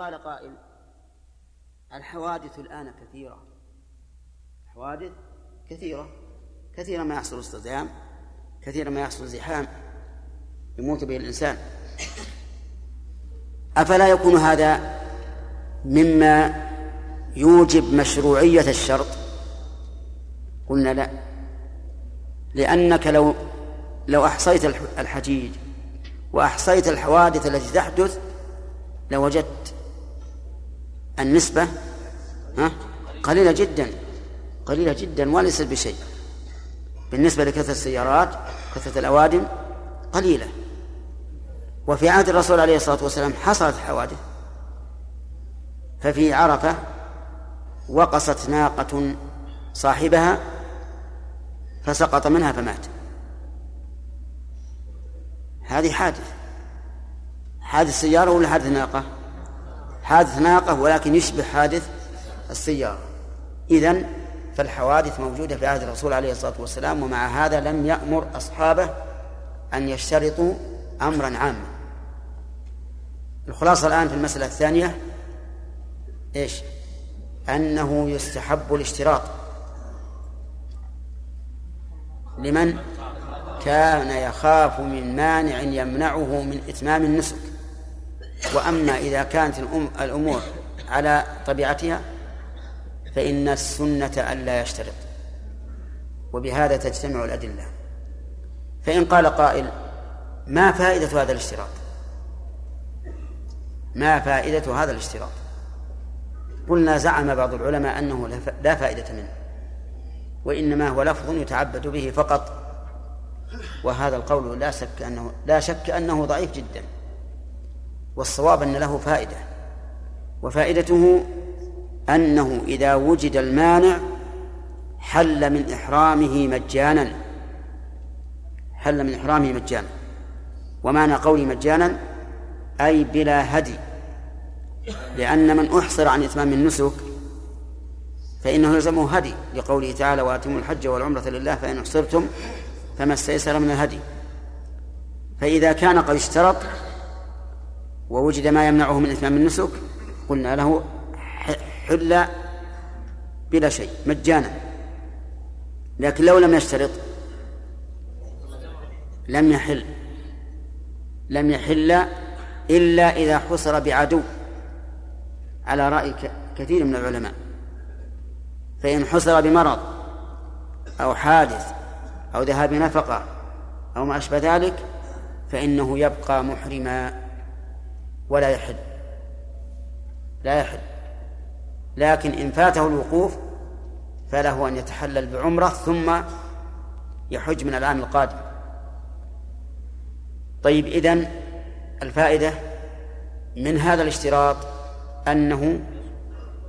قال قائل الحوادث الآن كثيرة. الحوادث كثيرة. كثيرا ما يحصل اصطدام كثيرا ما يحصل زحام يموت به الإنسان. أفلا يكون هذا مما يوجب مشروعية الشرط؟ قلنا لا. لأنك لو لو أحصيت الحجيج وأحصيت الحوادث التي تحدث لوجدت النسبة ها؟ قليلة جدا قليلة جدا وليست بشيء. بالنسبة لكثرة السيارات كثرة الأوادم قليلة. وفي عهد الرسول عليه الصلاة والسلام حصلت حوادث. ففي عرفة وقصت ناقة صاحبها فسقط منها فمات. هذه حادث حادث سيارة ولا حادث ناقة حادث ناقة ولكن يشبه حادث السيارة. إذن فالحوادث موجودة في عهد الرسول عليه الصلاة والسلام ومع هذا لم يأمر أصحابه أن يشترطوا أمرا عاما. الخلاصة الآن في المسألة الثانية إيش؟ أنه يستحب الاشتراط. لمن؟ كان يخاف من مانع يمنعه من إتمام النسك. وأما إذا كانت الأمور على طبيعتها فإن السنة ألا يشترط. وبهذا تجتمع الأدلة. فإن قال قائل ما فائدة هذا الاشتراط؟ ما فائدة هذا الاشتراط؟ قلنا زعم بعض العلماء أنه لا فائدة منه وإنما هو لفظ يتعبد به فقط. وهذا القول لا شك أنه لا شك أنه ضعيف جدا. والصواب أن له فائدة وفائدته أنه إذا وجد المانع حل من إحرامه مجانا حل من إحرامه مجانا ومعنى قولي مجانا أي بلا هدي لأن من أحصر عن إتمام النسك فإنه يلزمه هدي لقوله تعالى وأتموا الحج والعمرة لله فإن أحصرتم فما استيسر من الهدي فإذا كان قد اشترط ووجد ما يمنعه من إتمام النسك قلنا له حل بلا شيء مجانا. لكن لو لم يشترط لم يحل لم يحل إلا إذا حصر بعدو. على رأي كثير من العلماء. فإن حصر بمرض أو حادث أو ذهاب نفقة أو ما أشبه ذلك فإنه يبقى محرما. ولا يحل. لا يحل. لكن إن فاته الوقوف فله أن يتحلل بعمرة ثم يحج من العام القادم. طيب إذن الفائدة من هذا الاشتراط أنه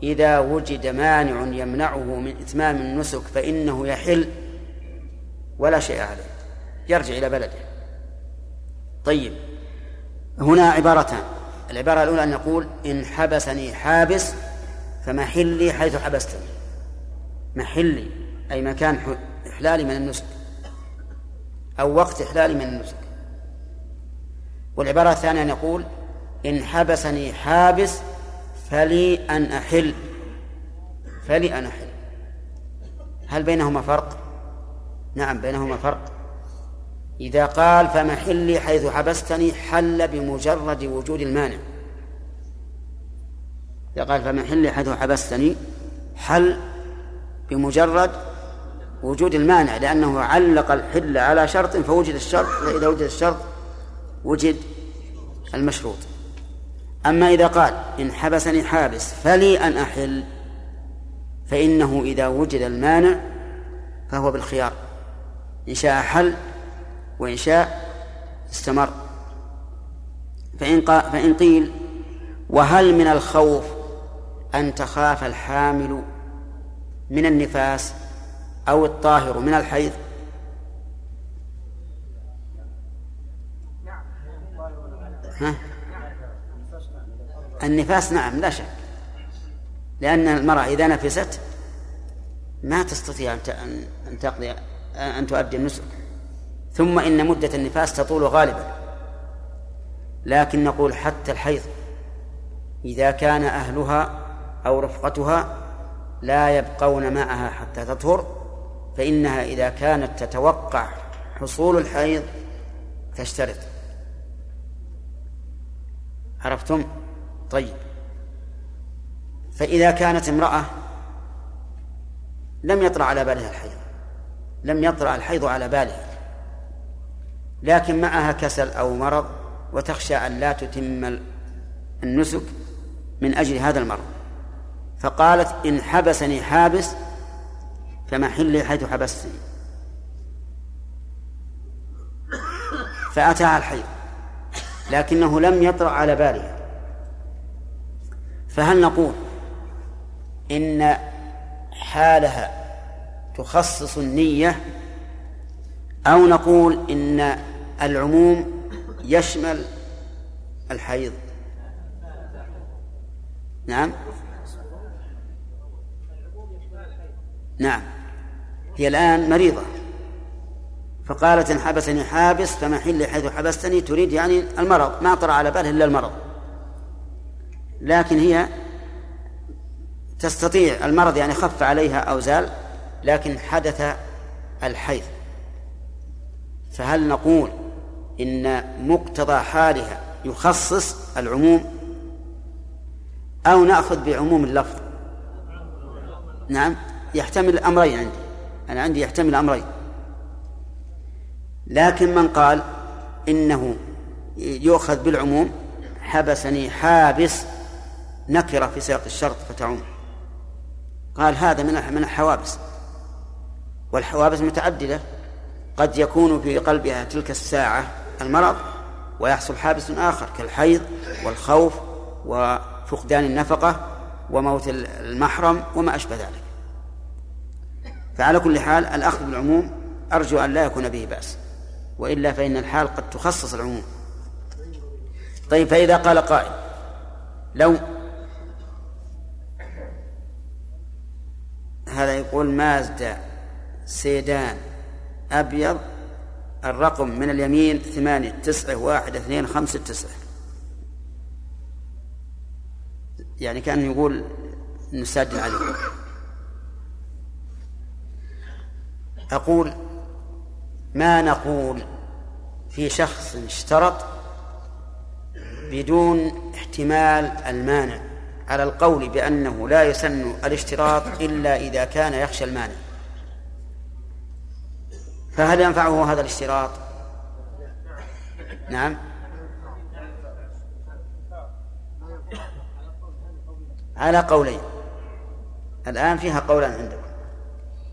إذا وجد مانع يمنعه من إتمام النسك فإنه يحل ولا شيء عليه. يرجع إلى بلده. طيب هنا عبارتان. العبارة الأولى أن نقول إن حبسني حابس فمحلي حيث حبستني محلي أي مكان إحلالي من النسك أو وقت إحلالي من النسك. والعبارة الثانية أن يقول إن حبسني حابس فلي أن أحل. فلي أن أحل. هل بينهما فرق؟ نعم بينهما فرق. إذا قال فمحلي حيث حبستني حل بمجرد وجود المانع. إذا قال فمحلي حيث حبستني حل بمجرد وجود المانع لأنه علق الحل على شرط فوجد الشرط فإذا وجد الشرط وجد المشروط. أما إذا قال إن حبسني حابس فلي أن أحل فإنه إذا وجد المانع فهو بالخيار. إن شاء حل وإن شاء استمر. فإن, فإن قيل وهل من الخوف أن تخاف الحامل من النفاس أو الطاهر من الحيض؟ ها؟ النفاس نعم لا شك. لأن المرأة إذا نفست ما تستطيع أن تقضي أن تؤدي النسك. ثم إن مدة النفاس تطول غالبا. لكن نقول حتى الحيض إذا كان أهلها أو رفقتها لا يبقون معها حتى تطهر فإنها إذا كانت تتوقع حصول الحيض تشترط. عرفتم؟ طيب. فإذا كانت امرأة لم يطرأ على بالها الحيض لم يطرأ الحيض على بالها لكن معها كسل أو مرض وتخشى أن لا تتم النسك من أجل هذا المرض. فقالت إن حبسني حابس فمحلي حيث حبستني. فأتاها الحيض لكنه لم يطرأ على بالها فهل نقول إن حالها تخصص النية أو نقول إن العموم يشمل الحيض. نعم. نعم. هي الآن مريضة. فقالت إن حبسني حابس فمحل حيث حبستني تريد يعني المرض. ما طرأ على بالها إلا المرض. لكن هي تستطيع المرض يعني خف عليها أو زال لكن حدث الحيض. فهل نقول إن مقتضى حالها يخصص العموم أو نأخذ بعموم اللفظ. نعم يحتمل أمرين عندي. أنا عندي يحتمل أمرين. لكن من قال إنه يؤخذ بالعموم حبسني حابس نكرة في سياق الشرط فتعم. قال هذا من من الحوابس. والحوابس متعددة. قد يكون في قلبها تلك الساعة المرض ويحصل حابس آخر كالحيض والخوف وفقدان النفقة وموت المحرم وما أشبه ذلك. فعلى كل حال الأخذ بالعموم أرجو أن لا يكون به بأس وإلا فإن الحال قد تخصص العموم. طيب فإذا قال قائل لو هذا يقول مازدا سيدان أبيض الرقم من اليمين ثمانية تسعة واحد اثنين خمسة تسعة. يعني كان يقول نسجل عليه. أقول ما نقول في شخص اشترط بدون احتمال المانع على القول بأنه لا يسن الاشتراط إلا إذا كان يخشى المانع. فهل ينفعه هذا الاشتراط؟ نعم. على قولين. الآن فيها قولان عندكم.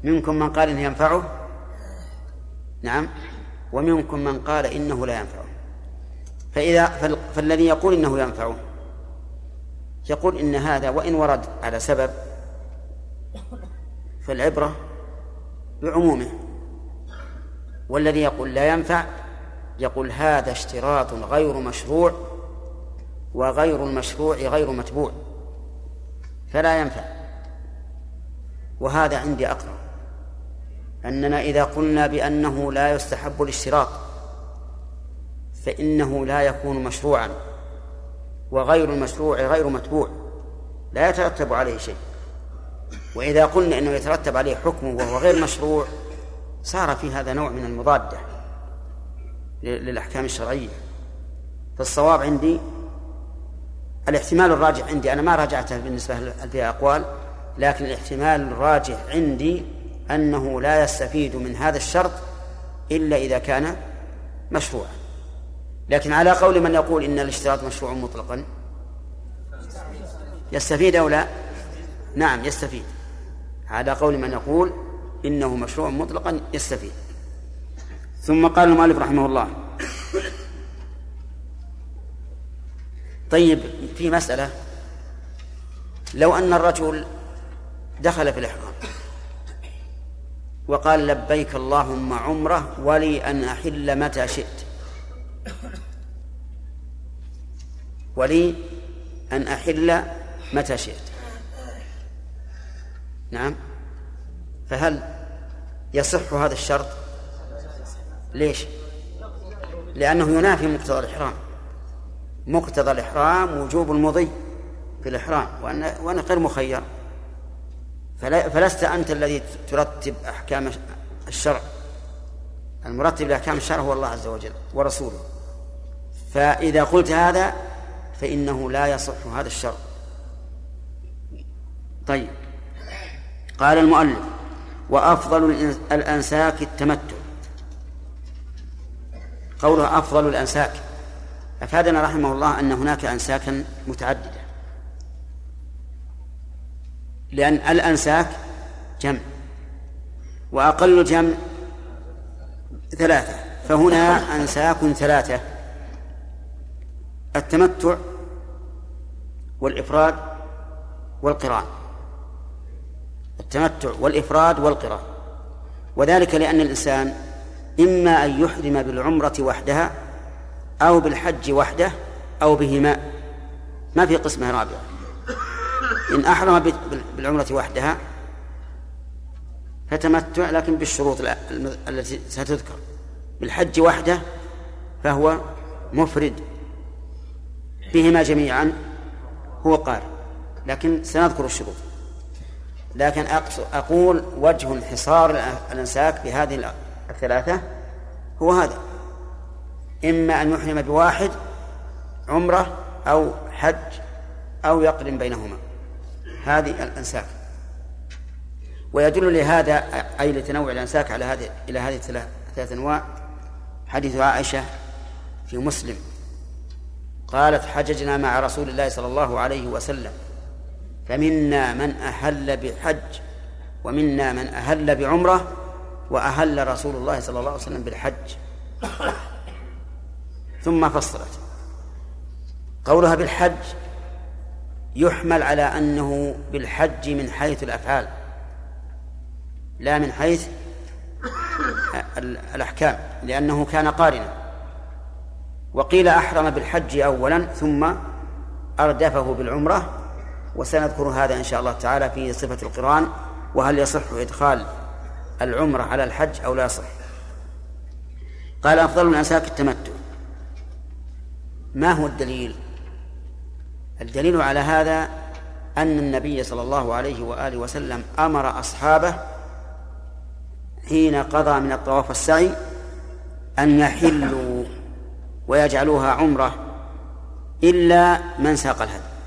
منكم من قال إنه ينفعه؟ نعم. ومنكم من قال إنه لا ينفعه. فإذا فالذي يقول إنه ينفعه يقول إن هذا وإن ورد على سبب فالعبرة بعمومه. والذي يقول لا ينفع يقول هذا اشتراط غير مشروع وغير المشروع غير متبوع فلا ينفع. وهذا عندي أقرب أننا إذا قلنا بأنه لا يستحب الاشتراط فإنه لا يكون مشروعا وغير المشروع غير متبوع لا يترتب عليه شيء. وإذا قلنا أنه يترتب عليه حكم وهو غير مشروع صار في هذا نوع من المضادة للأحكام الشرعية. فالصواب عندي الاحتمال الراجح عندي أنا ما راجعته بالنسبة فيها أقوال لكن الاحتمال الراجح عندي أنه لا يستفيد من هذا الشرط إلا إذا كان مشروعا. لكن على قول من يقول إن الاشتراط مشروع مطلقا يستفيد أو لا؟ نعم يستفيد. على قول من يقول إنه مشروع مطلقا يستفيد. ثم قال المؤلف رحمه الله طيب في مسألة لو أن الرجل دخل في الإحرام وقال لبيك اللهم عمره ولي أن أحل متى شئت. ولي أن أحل متى شئت. نعم. فهل يصح هذا الشرط؟ ليش؟ لأنه ينافي مقتضى الإحرام. مقتضى الإحرام وجوب المضي في الإحرام وأن وأنا غير مخير. فلست أنت الذي ترتب أحكام الشرع. المرتب لأحكام الشرع هو الله عز وجل ورسوله. فإذا قلت هذا فإنه لا يصح هذا الشرع. طيب. قال المؤلف وأفضل الأنساك التمتع. قوله أفضل الأنساك. أفادنا رحمه الله أن هناك أنساكا متعددة. لأن الأنساك جمع وأقل الجمع ثلاثة. فهنا أنساك ثلاثة التمتع والإفراد والقران. التمتع والإفراد والقران وذلك لأن الإنسان إما أن يحرم بالعمرة وحدها أو بالحج وحده أو بهما. ما في قسمة رابعة إن أحرم بالعمرة وحدها فتمتع لكن بالشروط التي ستذكر. بالحج وحده فهو مفرد. بهما جميعا هو قارئ. لكن سنذكر الشروط. لكن أقول وجه انحصار الأنساك بهذه الثلاثة هو هذا. إما أن يحرم بواحد عمرة أو حج أو يقرن بينهما. هذه الأنساك. ويدل لهذا أي لتنوع الأنساك على هذه إلى هذه الثلاث أنواع. حديث عائشة في مسلم. قالت حججنا مع رسول الله صلى الله عليه وسلم. فمنا من أحل بحج ومنا من أهل بعمرة وأهل رسول الله صلى الله عليه وسلم بالحج. ثم فصلت. قولها بالحج يحمل على أنه بالحج من حيث الأفعال لا من حيث الأحكام لأنه كان قارنا. وقيل أحرم بالحج أولا ثم أردفه بالعمرة وسنذكر هذا إن شاء الله تعالى في صفة القرآن وهل يصح إدخال العمرة على الحج أو لا يصح؟ قال أفضل الأنساك التمتع. ما هو الدليل؟ الدليل على هذا أن النبي صلى الله عليه وآله وسلم أمر أصحابه حين قضى من الطواف السعي أن يحلوا ويجعلوها عمرة إلا من ساق الهدي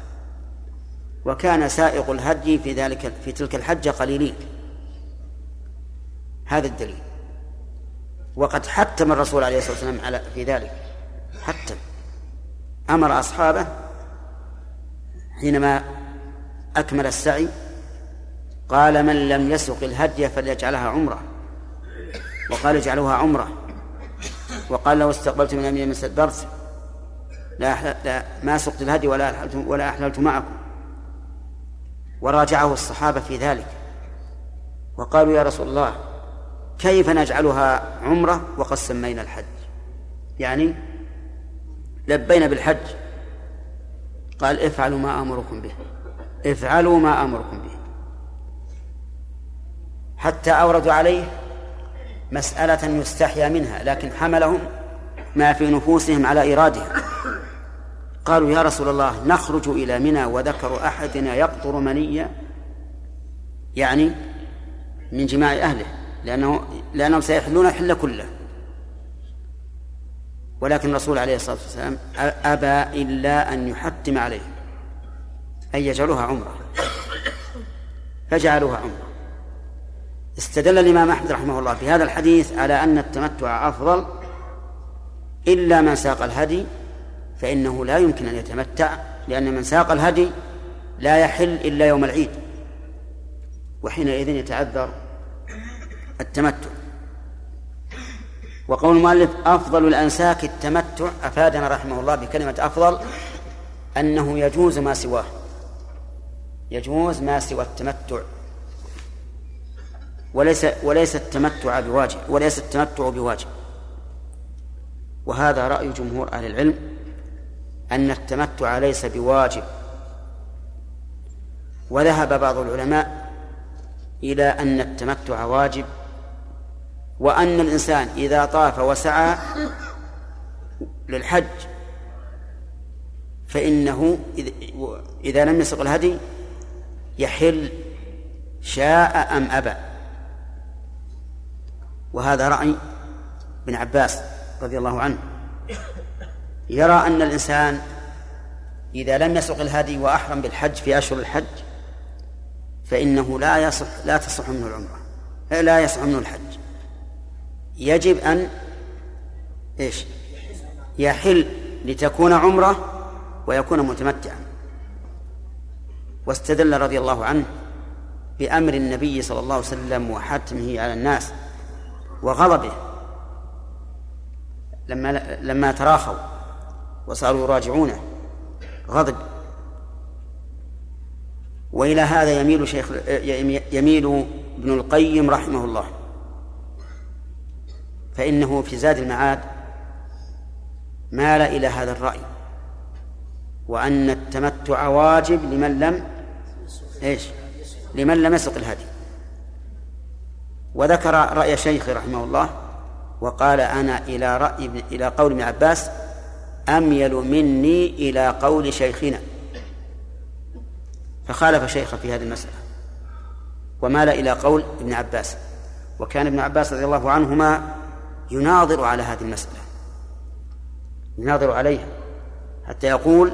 وكان سائق الهدي في ذلك في تلك الحجة قليلين. هذا الدليل. وقد حتم الرسول عليه الصلاة والسلام على في ذلك. حتم. أمر أصحابه حينما أكمل السعي قال من لم يسق الهدي فليجعلها عمرة. وقال اجعلوها عمرة. وقال لو استقبلت من أمين استدبرت لا, لا ما سقت الهدي ولا أحللت ولا أحللت معكم. وراجعه الصحابة في ذلك. وقالوا يا رسول الله كيف نجعلها عمرة وقد سمينا الحج؟ يعني لبينا بالحج. قال افعلوا ما أمركم به افعلوا ما أمركم به. حتى أوردوا عليه مسألة يستحيا منها لكن حملهم ما في نفوسهم على إيرادها. قالوا يا رسول الله نخرج إلى منى وذكر أحدنا يقطر منيا يعني من جماع أهله لأنه لأنهم سيحلون الحل كله. ولكن الرسول عليه الصلاة والسلام أبى إلا أن يحتم عليهم أن يجعلوها عمرة. فجعلوها عمرة. استدل الإمام أحمد رحمه الله في هذا الحديث على أن التمتع أفضل إلا من ساق الهدي فإنه لا يمكن أن يتمتع لأن من ساق الهدي لا يحل إلا يوم العيد وحينئذ يتعذر التمتع. وقول المؤلف أفضل الأنساك التمتع أفادنا رحمه الله بكلمة أفضل أنه يجوز ما سواه. يجوز ما سوى التمتع. وليس وليس التمتع بواجب وليس التمتع بواجب. وهذا رأي جمهور أهل العلم. أن التمتع ليس بواجب. وذهب بعض العلماء إلى أن التمتع واجب وأن الإنسان إذا طاف وسعى للحج فإنه إذا لم يسق الهدي يحل شاء أم أبى. وهذا رأي ابن عباس رضي الله عنه. يرى أن الإنسان إذا لم يسق الهدي وأحرم بالحج في أشهر الحج فإنه لا يصح لا تصح منه العمرة. لا يصح منه الحج. يجب أن إيش؟ يحل لتكون عمرة ويكون متمتعا. واستدل رضي الله عنه بأمر النبي صلى الله عليه وسلم وحتمه على الناس وغضبه لما لما تراخوا. وصاروا يراجعونه. غضب. وإلى هذا يميل شيخ يميل ابن القيم رحمه الله. فإنه في زاد المعاد مال إلى هذا الرأي. وأن التمتع واجب لمن لم إيش؟ لمن لم يسق الهدي. وذكر رأي شيخي رحمه الله وقال أنا إلى رأي إلى قول ابن عباس أميل مني إلى قول شيخنا. فخالف شيخه في هذه المسألة. ومال إلى قول ابن عباس. وكان ابن عباس رضي الله عنهما يناظر على هذه المسألة. يناظر عليها. حتى يقول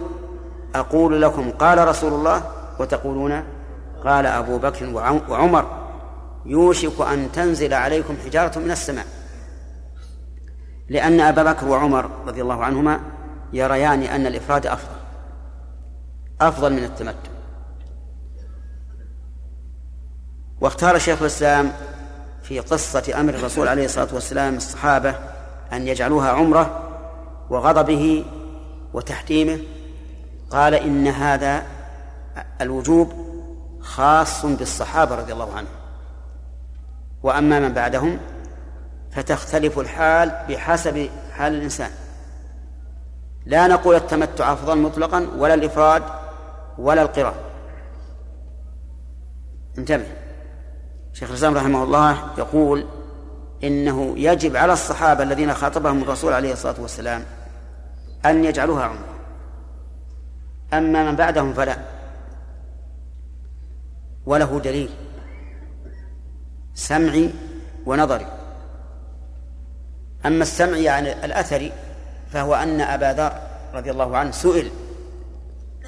أقول لكم قال رسول الله وتقولون قال أبو بكر وعمر يوشك أن تنزل عليكم حجارة من السماء. لأن أبا بكر وعمر رضي الله عنهما يريان أن الإفراد أفضل. أفضل من التمتع. واختار شيخ الإسلام في قصة أمر الرسول عليه الصلاة والسلام الصحابة أن يجعلوها عمرة وغضبه وتحكيمه قال إن هذا الوجوب خاص بالصحابة رضي الله عنهم. وأما من بعدهم فتختلف الحال بحسب حال الإنسان. لا نقول التمتع أفضل مطلقا ولا الإفراد ولا القران انتبه. شيخ الإسلام رحمه الله يقول إنه يجب على الصحابة الذين خاطبهم الرسول عليه الصلاة والسلام أن يجعلوها عمرة. أما من بعدهم فلا. وله دليل. سمعي ونظري. أما السمعي يعني الأثري فهو أن أبا ذر رضي الله عنه سئل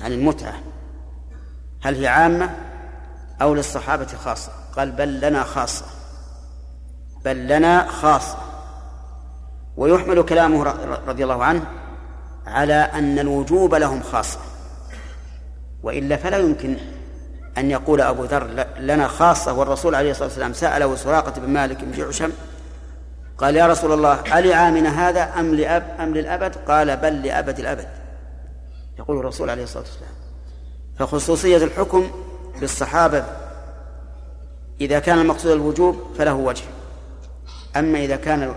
عن المتعة. هل هي عامة أو للصحابة خاصة؟ قال بل لنا خاصة. بل لنا خاصة. ويحمل كلامه رضي الله عنه على أن الوجوب لهم خاصة. وإلا فلا يمكن أن يقول أبو ذر لنا خاصة والرسول عليه الصلاة والسلام سأله سراقة بن مالك بن جعشم قال يا رسول الله ألعامنا هذا أم لأب أم للأبد؟ قال بل لأبد الأبد. يقول الرسول عليه الصلاة والسلام. فخصوصية الحكم بالصحابة إذا كان المقصود الوجوب فله وجه. أما إذا كان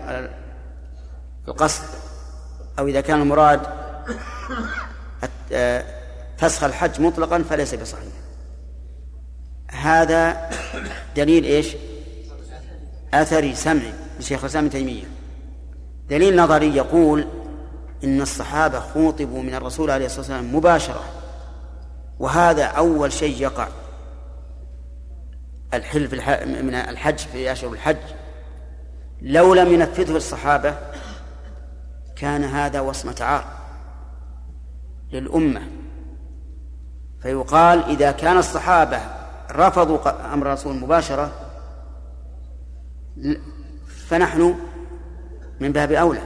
القصد أو إذا كان المراد فسخ الحج مطلقا فليس بصحيح. هذا دليل إيش؟ أثري سمعي. لشيخ الإسلام تيمية. دليل نظري يقول إن الصحابة خوطبوا من الرسول عليه الصلاة والسلام مباشرة وهذا أول شيء يقع. الحل في الح... من الحج في أشهر الحج. لو لم ينفذه الصحابة كان هذا وصمة عار للأمة. فيقال إذا كان الصحابة رفضوا أمر الرسول مباشرة فنحن من باب أولى.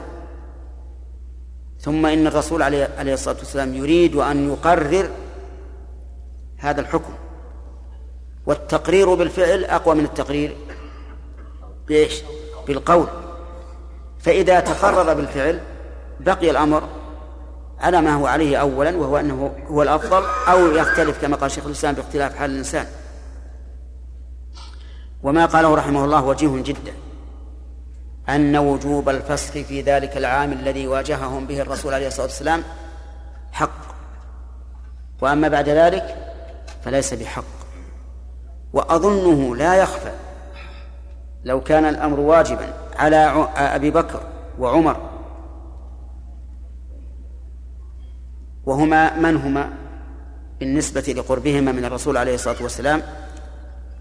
ثم إن الرسول عليه عليه الصلاة والسلام يريد أن يقرر هذا الحكم. والتقرير بالفعل أقوى من التقرير بإيش؟ بالقول. فإذا تقرر بالفعل بقي الأمر على ما هو عليه اولا وهو أنه هو الأفضل أو يختلف كما قال شيخ الإسلام باختلاف حال الإنسان. وما قاله رحمه الله وجيه جدا. أن وجوب الفسخ في ذلك العام الذي واجههم به الرسول عليه الصلاة والسلام حق. وأما بعد ذلك فليس بحق. وأظنه لا يخفى لو كان الأمر واجبا على أبي بكر وعمر. وهما من هما بالنسبة لقربهما من الرسول عليه الصلاة والسلام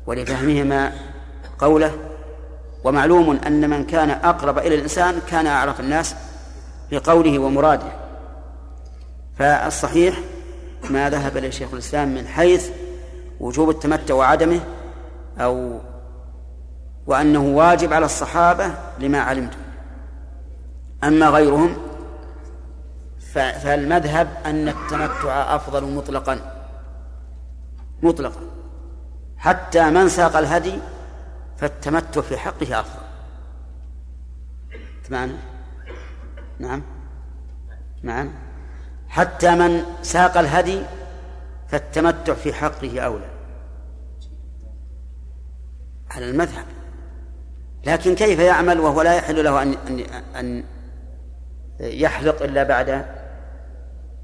ولفهمهما قوله ومعلوم أن من كان أقرب إلى الإنسان كان أعرف الناس بقوله ومراده. فالصحيح ما ذهب إليه شيخ الإسلام من حيث وجوب التمتع وعدمه أو وأنه واجب على الصحابة لما علمتم. أما غيرهم فالمذهب أن التمتع أفضل مطلقا. مطلقا. حتى من ساق الهدي فالتمتع في حقه أفضل. معنا نعم. نعم. حتى من ساق الهدي فالتمتع في حقه أولى. على المذهب. لكن كيف يعمل وهو لا يحل له أن أن أن يحلق إلا بعد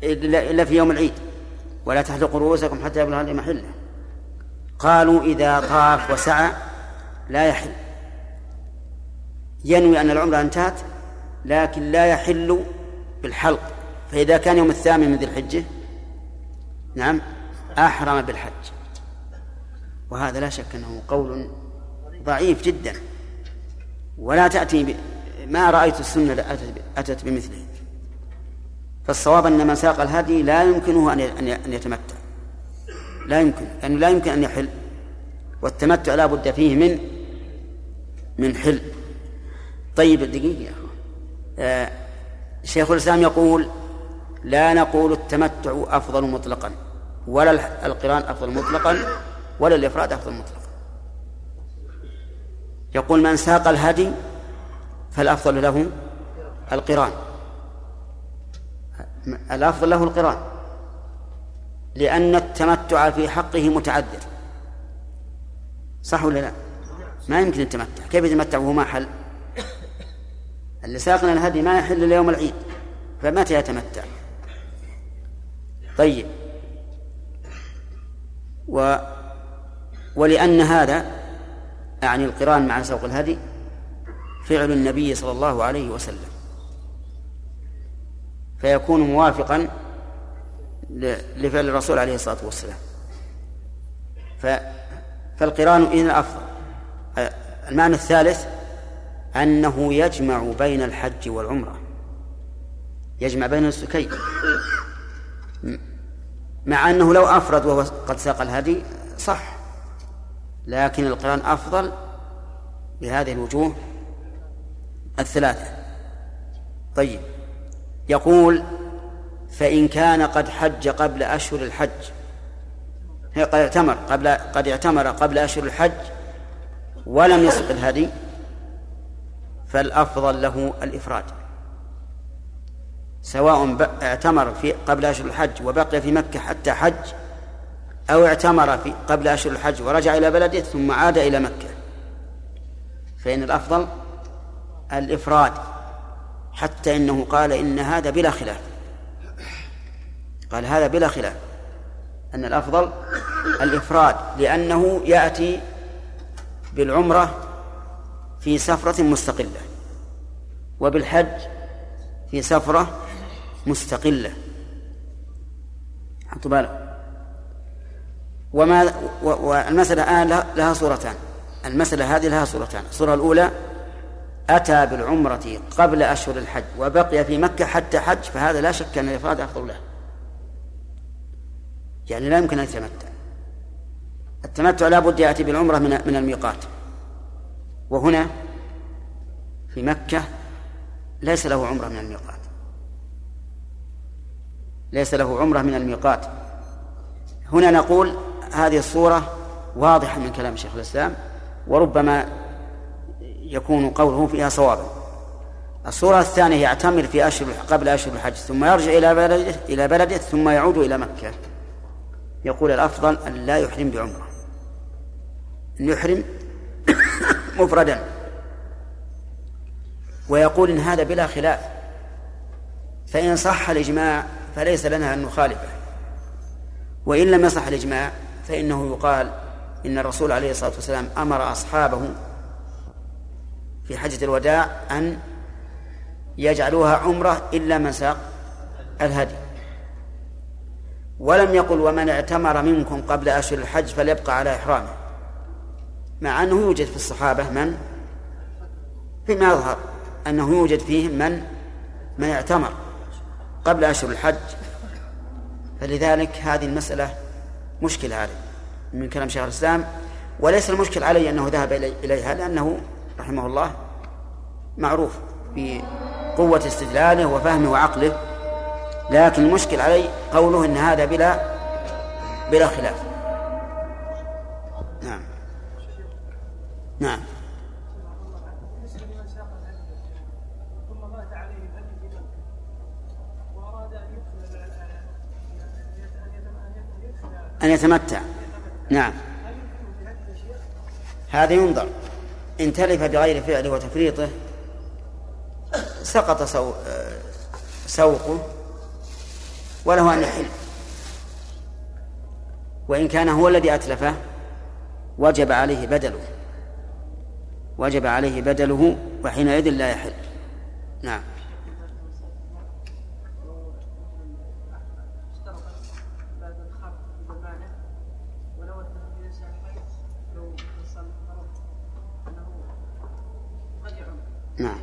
إلا في يوم العيد؟ ولا تحلقوا رؤوسكم حتى يبلغ محله. قالوا إذا طاف وسعى لا يحل. ينوي أن العمرة انتهت لكن لا يحل بالحلق. فإذا كان يوم الثامن من ذي الحجة نعم أحرم بالحج. وهذا لا شك أنه قول ضعيف جدا. ولا تأتي ب... ما رأيت السنة أتت بمثله. فالصواب أن من ساق الهدي لا يمكنه أن يتمتع. لا يمكن لأنه لا يمكن أن يحل. والتمتع لا بد فيه من من حل. طيب دقيقة يا أخوان. آه شيخ الإسلام يقول لا نقول التمتع أفضل مطلقا ولا القرآن أفضل مطلقا ولا الإفراد أفضل مطلقا. يقول من ساق الهدي فالأفضل له القرآن. الأفضل له القرآن لأن التمتع في حقه متعذر صح ولا لا؟ ما يمكن التمتع. كيف يتمتع وهو ما حل؟ اللي ساقنا الهدي ما يحل إلا يوم العيد. فمتى يتمتع؟ طيب. و ولأن هذا أعني القران مع سوق الهدي فعل النبي صلى الله عليه وسلم. فيكون موافقا لفعل الرسول عليه الصلاة والسلام. فالقران إذن أفضل. المعنى الثالث أنه يجمع بين الحج والعمرة. يجمع بين السكين مع أنه لو أفرد وهو قد ساق الهدي صح لكن القرآن أفضل بهذه الوجوه الثلاثة. طيب يقول فإن كان قد حج قبل أشهر الحج قد اعتمر قبل قد اعتمر قبل أشهر الحج ولم يسق الهدي فالأفضل له الإفراد سواء اعتمر في قبل أشهر الحج وبقي في مكة حتى حج أو اعتمر في قبل أشهر الحج ورجع إلى بلده ثم عاد إلى مكة. فإن الأفضل الإفراد حتى إنه قال إن هذا بلا خلاف. قال هذا بلا خلاف. أن الأفضل الإفراد لأنه يأتي بالعمرة في سفرة مستقلة وبالحج في سفرة مستقلة. حطوا بالك وما والمسألة الآن لها صورتان. المسألة هذه لها صورتان. الصورة الأولى أتى بالعمرة قبل أشهر الحج وبقي في مكة حتى حج فهذا لا شك أن الإفراد أفضل له. يعني لا يمكن أن يتمتع. التمتع لا بد يأتي بالعمرة من من الميقات. وهنا في مكة ليس له عمرة من الميقات. ليس له عمرة من الميقات. هنا نقول هذه الصورة واضحة من كلام شيخ الإسلام وربما يكون قوله فيها صوابا. الصورة الثانية يعتمر في أشهر قبل أشهر الحج ثم يرجع إلى بلده إلى بلده ثم يعود إلى مكة. يقول الأفضل أن لا يحرم بعمرة. أن يحرم مفردا. ويقول إن هذا بلا خلاف. فإن صح الإجماع فليس لنا أن نخالفه. وإن لم يصح الإجماع فإنه يقال إن الرسول عليه الصلاة والسلام أمر أصحابه في حجة الوداع أن يجعلوها عمرة إلا من ساق الهدي. ولم يقل ومن اعتمر منكم قبل أشهر الحج فليبقى على إحرامه. مع أنه يوجد في الصحابة من؟ فيما يظهر أنه يوجد فيهم من؟ من اعتمر قبل أشهر الحج. فلذلك هذه المسألة مشكلة عليه من كلام شيخ الإسلام وليس المشكل علي أنه ذهب إليها لأنه رحمه الله معروف بقوة استدلاله وفهمه وعقله لكن المشكل علي قوله إن هذا بلا بلا خلاف. نعم. أن يتمتع. نعم. هذا ينظر. إن تلف بغير فعله وتفريطه سقط سوقه وله أن يحل. وإن كان هو الذي أتلفه وجب عليه بدله. وجب عليه بدله وحينئذ لا يحل. نعم. نعم.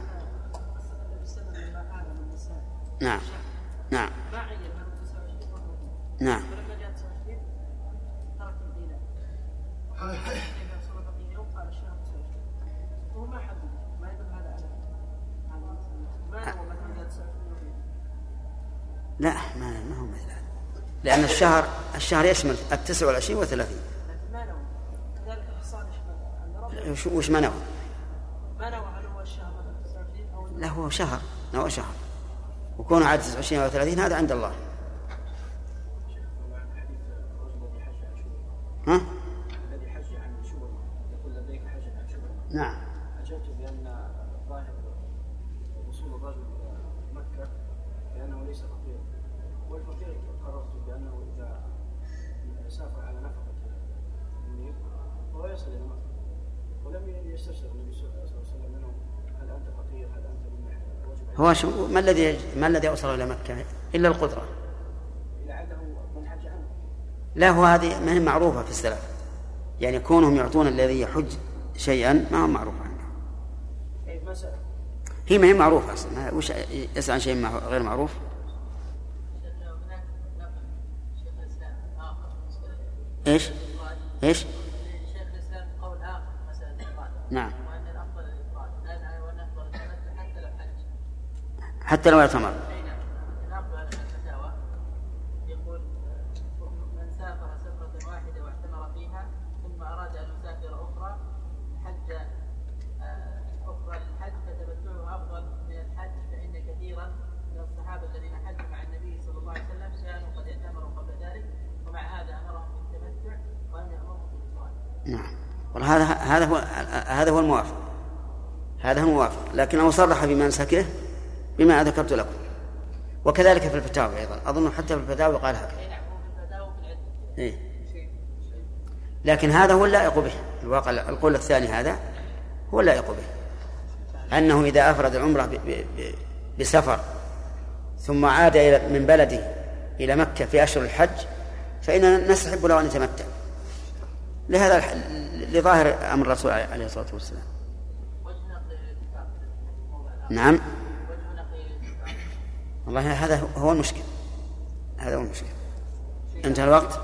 نعم. نعم. نعم. لا ما ما هو مثل لأن الشهر الشهر يشمل التسع والعشرين والثلاثين. وش ما نوى؟ ما نوى هل هو الشهر لا هو شهر. نوى شهر. وكونه عاد 29 أو 30 هذا عند الله. ها؟ الذي حج عن يقول عن نعم بأن مكة بأنه ليس فقيرا. والفقير قررت بأنه إذا سافر على نفقة الميت فهو يصل إلى مكة ولم يستفسر النبي صلى الله عليه وسلم منه هل أنت فقير هل أنت من هو شو ما الذي ما الذي أوصله إلى مكة؟ إلا القدرة. لا هو هذه ما هي معروفة في السلف. يعني كونهم يعطون الذي يحج شيئا ما هو معروف عنه. هي ما هي معروفة أصلا وش يسأل عن شيء غير معروف إيش؟ إيش؟ نعم حتى لو اعتمر هذا هذا هو هذا هو الموافق هذا هو لكنه صرح بمنسكه بما ذكرت لكم. وكذلك في الفتاوى أيضا. أظن حتى في الفتاوى قال هكذا. إيه؟ لكن هذا هو اللائق به. الواقع القول الثاني هذا هو اللائق به. أنه إذا أفرد العمرة بسفر ثم عاد من بلده إلى مكة في أشهر الحج فاننا نستحب له أن يتمتع. لهذا لظاهر أمر الرسول عليه الصلاة والسلام. نعم. والله هذا هو المشكل. هذا هو المشكل. انتهى الوقت.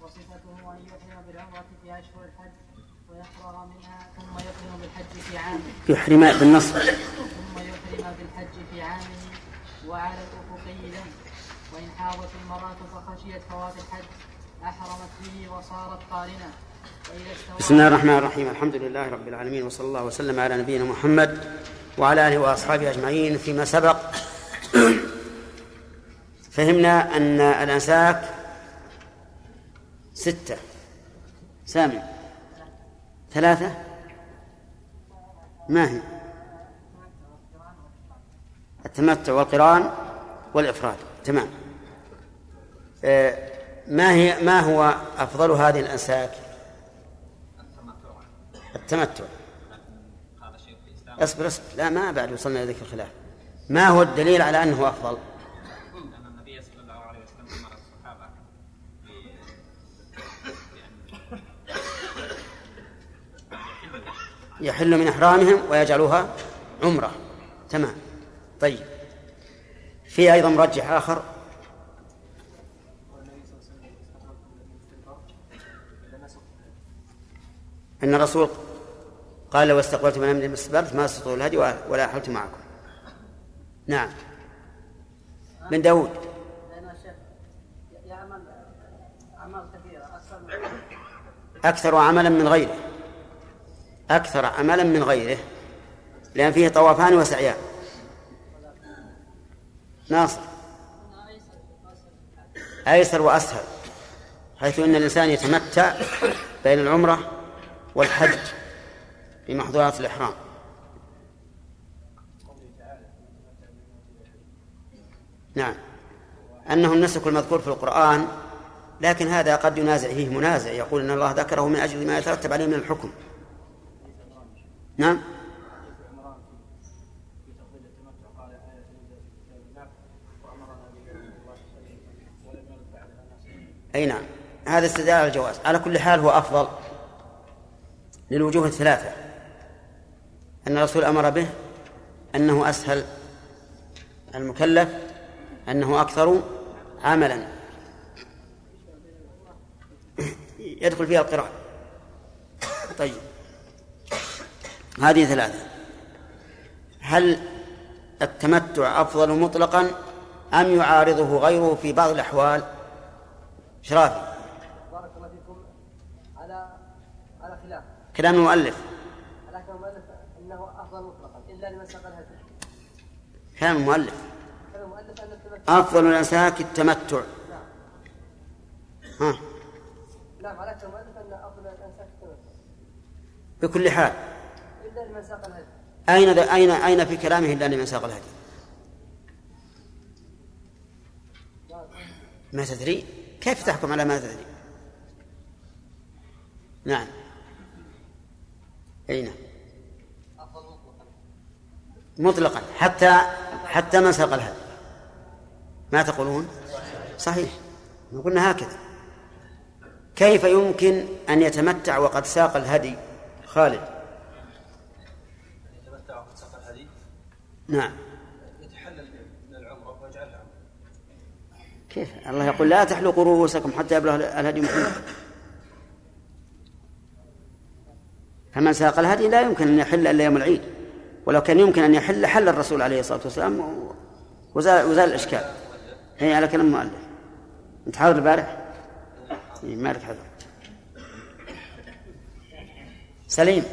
وصفته ان يحرم بالعمره في اشهر الحج منها ثم بالحج في عامه يحرم بالنصر ثم يحرم بالحج في عامه وعلى الأفقي له وإن حاضت المرأة فخشيت فوات الحج أحرمت وصارت قارنة. بسم الله الرحمن الرحيم. الحمد لله رب العالمين وصلى الله وسلم على نبينا محمد وعلى آله وأصحابه أجمعين فيما سبق. فهمنا أن الأنساك ستة. سامع. ثلاثة. ما هي؟ التمتع والقران والإفراد. تمام. آه، ما هي ما هو أفضل هذه الأنساك؟ التمتع. اصبر اصبر. لا ما بعد وصلنا إلى ذكر الخلاف. ما هو الدليل على أنه أفضل؟ يحل من إحرامهم ويجعلوها عمرة. تمام. طيب. في أيضا مرجح آخر. أن الرسول قال لو استقبلت من أمري ما ما استطعوا الهدي ولا أحلت معكم. نعم. من داود. أكثر عملا من غيره. أكثر عملا من غيره. لأن فيه طوافان وسعيان. ناصر. أيسر وأسهل. حيث أن الإنسان يتمتع بين العمرة والحج في محظورات الإحرام. نعم. أنه النسك المذكور في القرآن لكن هذا قد ينازع فيه منازع. يقول أن الله ذكره من أجل ما يترتب عليه من الحكم. نعم. أي نعم. هذا استدلال الجواز. على كل حال هو أفضل. للوجوه الثلاثة. أن الرسول أمر به أنه أسهل المكلف أنه أكثر عملا. يدخل فيها القراءة. طيب. هذه ثلاثة. هل التمتع أفضل مطلقا أم يعارضه غيره في بعض الأحوال؟ شرافي بارك الله فيكم على على خلاف كلام المؤلف. المؤلف إنه أفضل مطلقا إلا لمن ساق الهدي كلام المؤلف. أفضل الانساك التمتع. نعم. ها. نعم على المؤلف أن أفضل الانساك التمتع. بكل حال. إلا لمن ساق الهدي أين أين أين في كلامه إلا لمن ساق الهدي؟ ما تدري؟ كيف تحكم على ما تدري؟ نعم. أي نعم. مطلقا. حتى حتى من ساق الهدي ما تقولون؟ صحيح. قلنا هكذا. كيف يمكن أن يتمتع وقد ساق الهدي خالد؟ يتمتع وقد ساق الهدي؟ نعم. كيف؟ الله يقول لا تحلقوا رؤوسكم حتى يبلغ الهدي محمد. فمن ساق الهدي لا يمكن أن يحل إلا يوم العيد ولو كان يمكن أن يحل حل الرسول عليه الصلاة والسلام وزال, وزال الإشكال. هي على كلام المؤلف. أنت حاضر البارح؟ إيه، ما لك حضر سليم.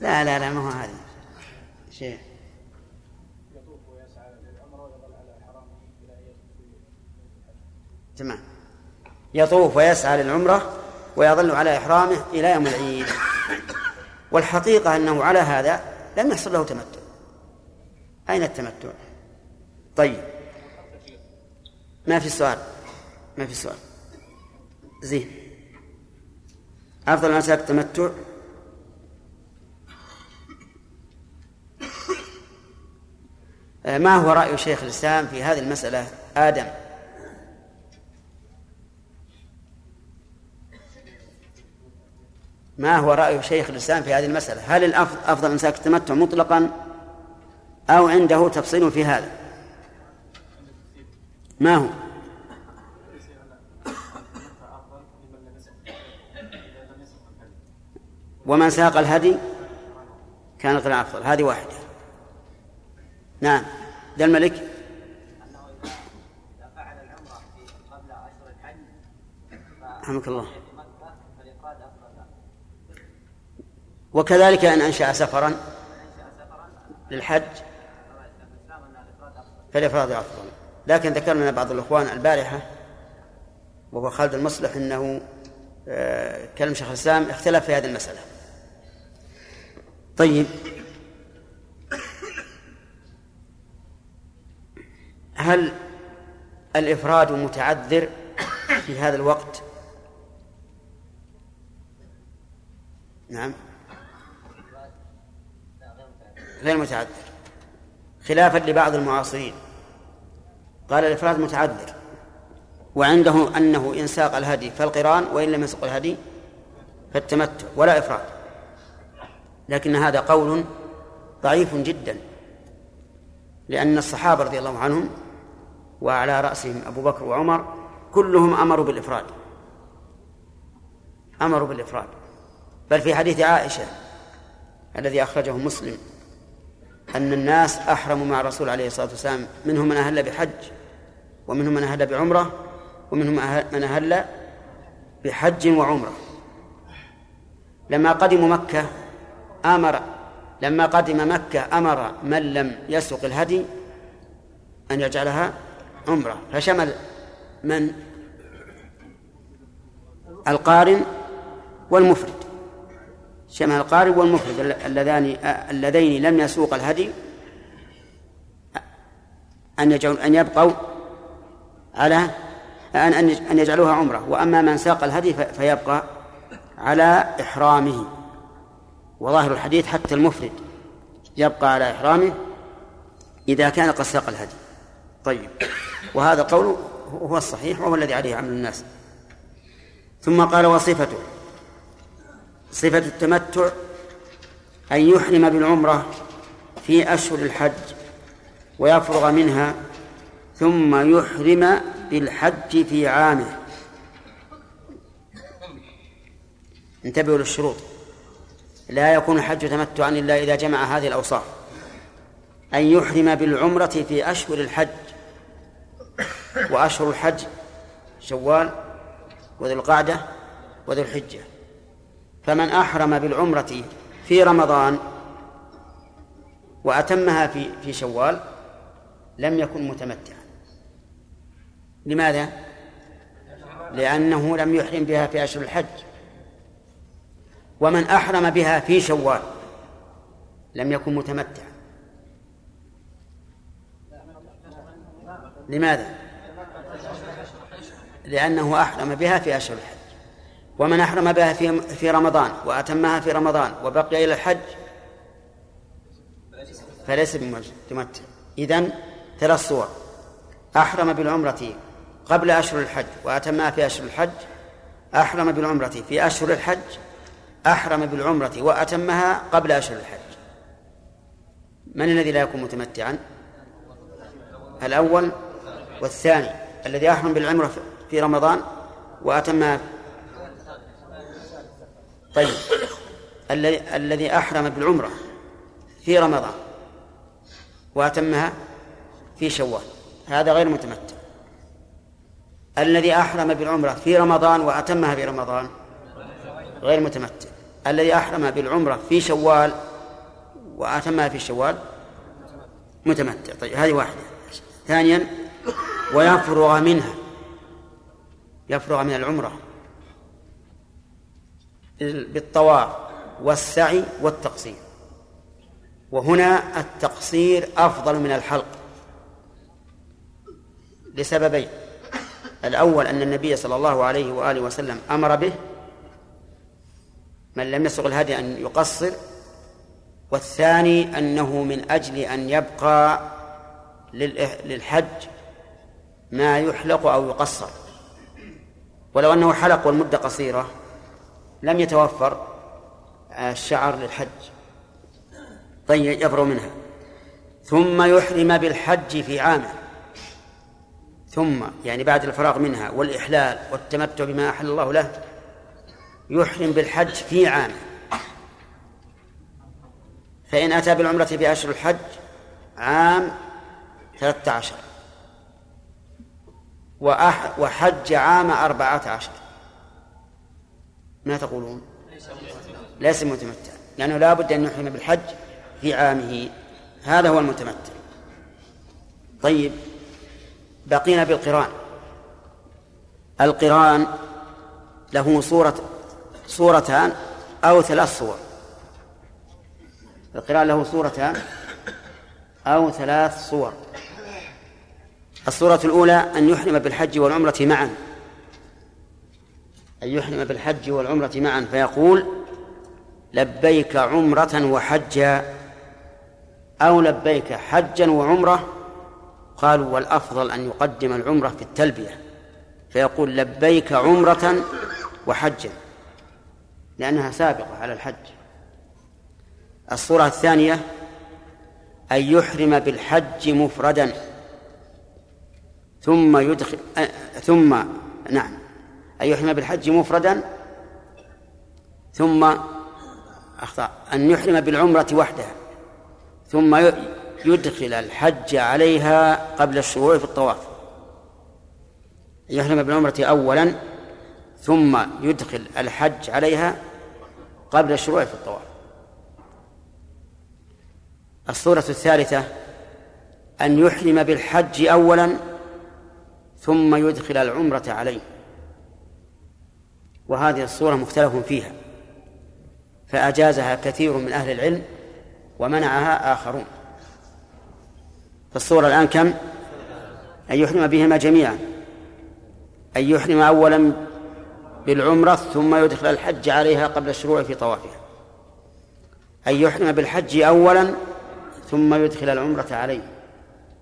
لا لا لا ما هو هذا. شيء. تمام. يطوف ويسعى للعمرة ويظل على إحرامه إلى يوم العيد. والحقيقة أنه على هذا لم يحصل له تمتع. أين التمتع؟ طيب. ما في سؤال؟ ما في سؤال. زين. أفضل مسألة التمتع ما هو رأي شيخ الإسلام في هذه المسألة؟ آدم. ما هو رأي شيخ الإسلام في هذه المسألة؟ هل الأفضل أفضل إمساك التمتع مطلقا أو عنده تفصيل في هذا؟ ما هو؟ ومن ساق الهدي؟ كان القراءة أفضل. هذه واحدة. نعم. ذا الملك؟ رحمك الله. وكذلك أن أنشأ سفرا للحج فالإفراد أفضل. لكن ذكرنا بعض الإخوان البارحة وهو خالد المصلح أنه آه، كلم شيخ الإسلام اختلف في هذه المسألة. طيب. هل الإفراد متعذر في هذا الوقت؟ نعم. غير متعذر خلافا لبعض المعاصرين. قال الإفراد متعذر وعنده أنه إن ساق الهدي فالقران وإن لم يسق الهدي فالتمتع ولا إفراد. لكن هذا قول ضعيف جدا لأن الصحابة رضي الله عنهم وعلى رأسهم أبو بكر وعمر كلهم أمروا بالإفراد أمروا بالإفراد. بل في حديث عائشة الذي أخرجه مسلم أن الناس أحرموا مع الرسول عليه الصلاة والسلام منهم من أهل بحج ومنهم من أهل بعمرة ومنهم من أهل بحج وعمرة. لما قدموا مكة أمر لما قدم مكة أمر من لم يسق الهدي أن يجعلها عمرة. فشمل من؟ القارن والمفرد. شمل القارن والمفرد اللذان اللذين لم يسوق الهدي أن يجعل أن يبقوا على أن أن يجعلوها عمرة. وأما من ساق الهدي فيبقى على إحرامه. وظاهر الحديث حتى المفرد يبقى على إحرامه إذا كان قد ساق الهدي. طيب. وهذا قول هو الصحيح وهو الذي عليه عمل الناس. ثم قال وصفته. صفة التمتع أن يحرم بالعمرة في أشهر الحج ويفرغ منها ثم يحرم بالحج في عامه. انتبهوا للشروط. لا يكون الحج تمتعا إلا إذا جمع هذه الأوصاف. أن يحرم بالعمرة في أشهر الحج وأشهر الحج شوال وذو القعدة وذو الحجة. فمن أحرم بالعمرة في رمضان وأتمها في في شوال لم يكن متمتعا لماذا؟ لأنه لم يحرم بها في أشهر الحج ومن أحرم بها في شوال لم يكن متمتعا لماذا؟ لأنه أحرم بها في أشهر الحج ومن أحرم بها في في رمضان وأتمها في رمضان وبقي إلى الحج فليس بمتمتع إذن ثلاث صور. أحرم بالعمرة قبل أشهر الحج وأتمها في أشهر الحج أحرم بالعمرة في أشهر الحج أحرم بالعمرة وأتمها قبل أشهر الحج. من الذي لا يكون متمتعا؟ الأول والثاني الذي أحرم بالعمرة في رمضان وأتمها طيب. الذي الذي أحرم بالعمرة في رمضان وأتمها في شوال. هذا غير متمتع. الذي أحرم بالعمرة في رمضان وأتمها في رمضان غير متمتع. الذي أحرم بالعمرة في شوال وأتمها في شوال متمتع. طيب هذه واحدة. ثانيا ويفرغ منها يفرغ من العمرة بالطواف والسعي والتقصير. وهنا التقصير أفضل من الحلق لسببين. الأول أن النبي صلى الله عليه وآله وسلم أمر به من لم يسق الهدي أن يقصر والثاني أنه من أجل أن يبقى للحج ما يحلق أو يقصر. ولو أنه حلق والمدة قصيرة لم يتوفر الشعر للحج. طيب يفرغ منها. ثم يحرم بالحج في عامه. ثم يعني بعد الفراغ منها والإحلال والتمتع بما أحل الله له يحرم بالحج في عامه. فإن أتى بالعمرة في أشهر الحج عام ثلاثة عشر. وحج عام أربعة عشر. ما تقولون؟ ليس متمتع. لأنه لا بد أن يحرم بالحج في عامه. هذا هو المتمتع. طيب بقينا بالقرآن. القرآن له صورة صورتان أو ثلاث صور. القرآن له صورتان أو ثلاث صور. الصورة الأولى أن يحرم بالحج والعمرة معا. أن يحرم بالحج والعمرة معا فيقول لبيك عمرة وحجا. أو لبيك حجا وعمرة. قالوا والأفضل أن يقدم العمرة في التلبية. فيقول لبيك عمرة وحجا. لأنها سابقة على الحج. الصورة الثانية أن يحرم بالحج مفردا. ثم يدخل ثم نعم. أن يحرم بالحج مفردا ثم أخطأ أن يحرم بالعمرة وحدها ثم يدخل الحج عليها قبل الشروع في الطواف. يحرم بالعمرة أولا ثم يدخل الحج عليها قبل الشروع في الطواف. الصورة الثالثة أن يحرم بالحج أولا ثم يدخل العمرة عليه. وهذه الصورة مختلف فيها فأجازها كثير من أهل العلم ومنعها آخرون. فالصورة الآن كم؟ أن يحرم بهما جميعا. أن يحرم أولا بالعمرة ثم يدخل الحج عليها قبل الشروع في طوافها. أن يحرم بالحج أولا ثم يدخل العمرة عليه.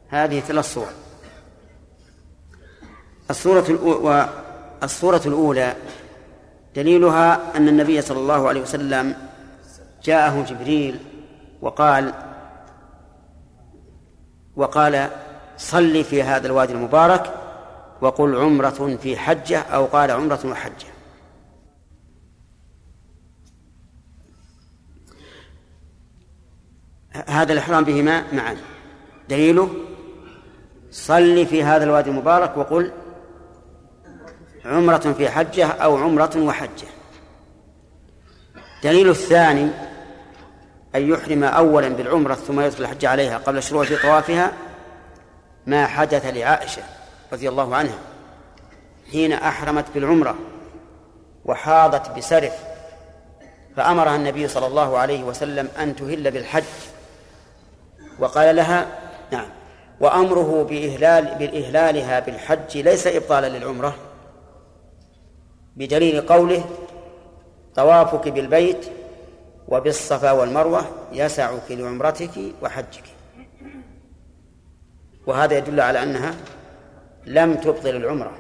هذه ثلاث صور. الصورة الأولى دليلها أن النبي صلى الله عليه وسلم جاءه جبريل وقال وقال صل في هذا الوادي المبارك وقل عمرة في حجة أو قال عمرة وحجة. هذا الإحرام بهما معا. دليله صل في هذا الوادي المبارك وقل عمرة في حجة أو عمرة وحجة. دليل الثاني أن يحرم أولا بالعمرة ثم يدخل الحج عليها قبل الشروع في طوافها ما حدث لعائشة رضي الله عنها. حين أحرمت بالعمرة وحاضت بسرف فأمرها النبي صلى الله عليه وسلم أن تهل بالحج. وقال لها نعم. وأمره بإهلال بإهلالها بالحج ليس إبطالا للعمرة. بدليل قوله طوافك بالبيت وبالصفا والمروة يسعك لعمرتك وحجك. وهذا يدل على أنها لم تبطل العمرة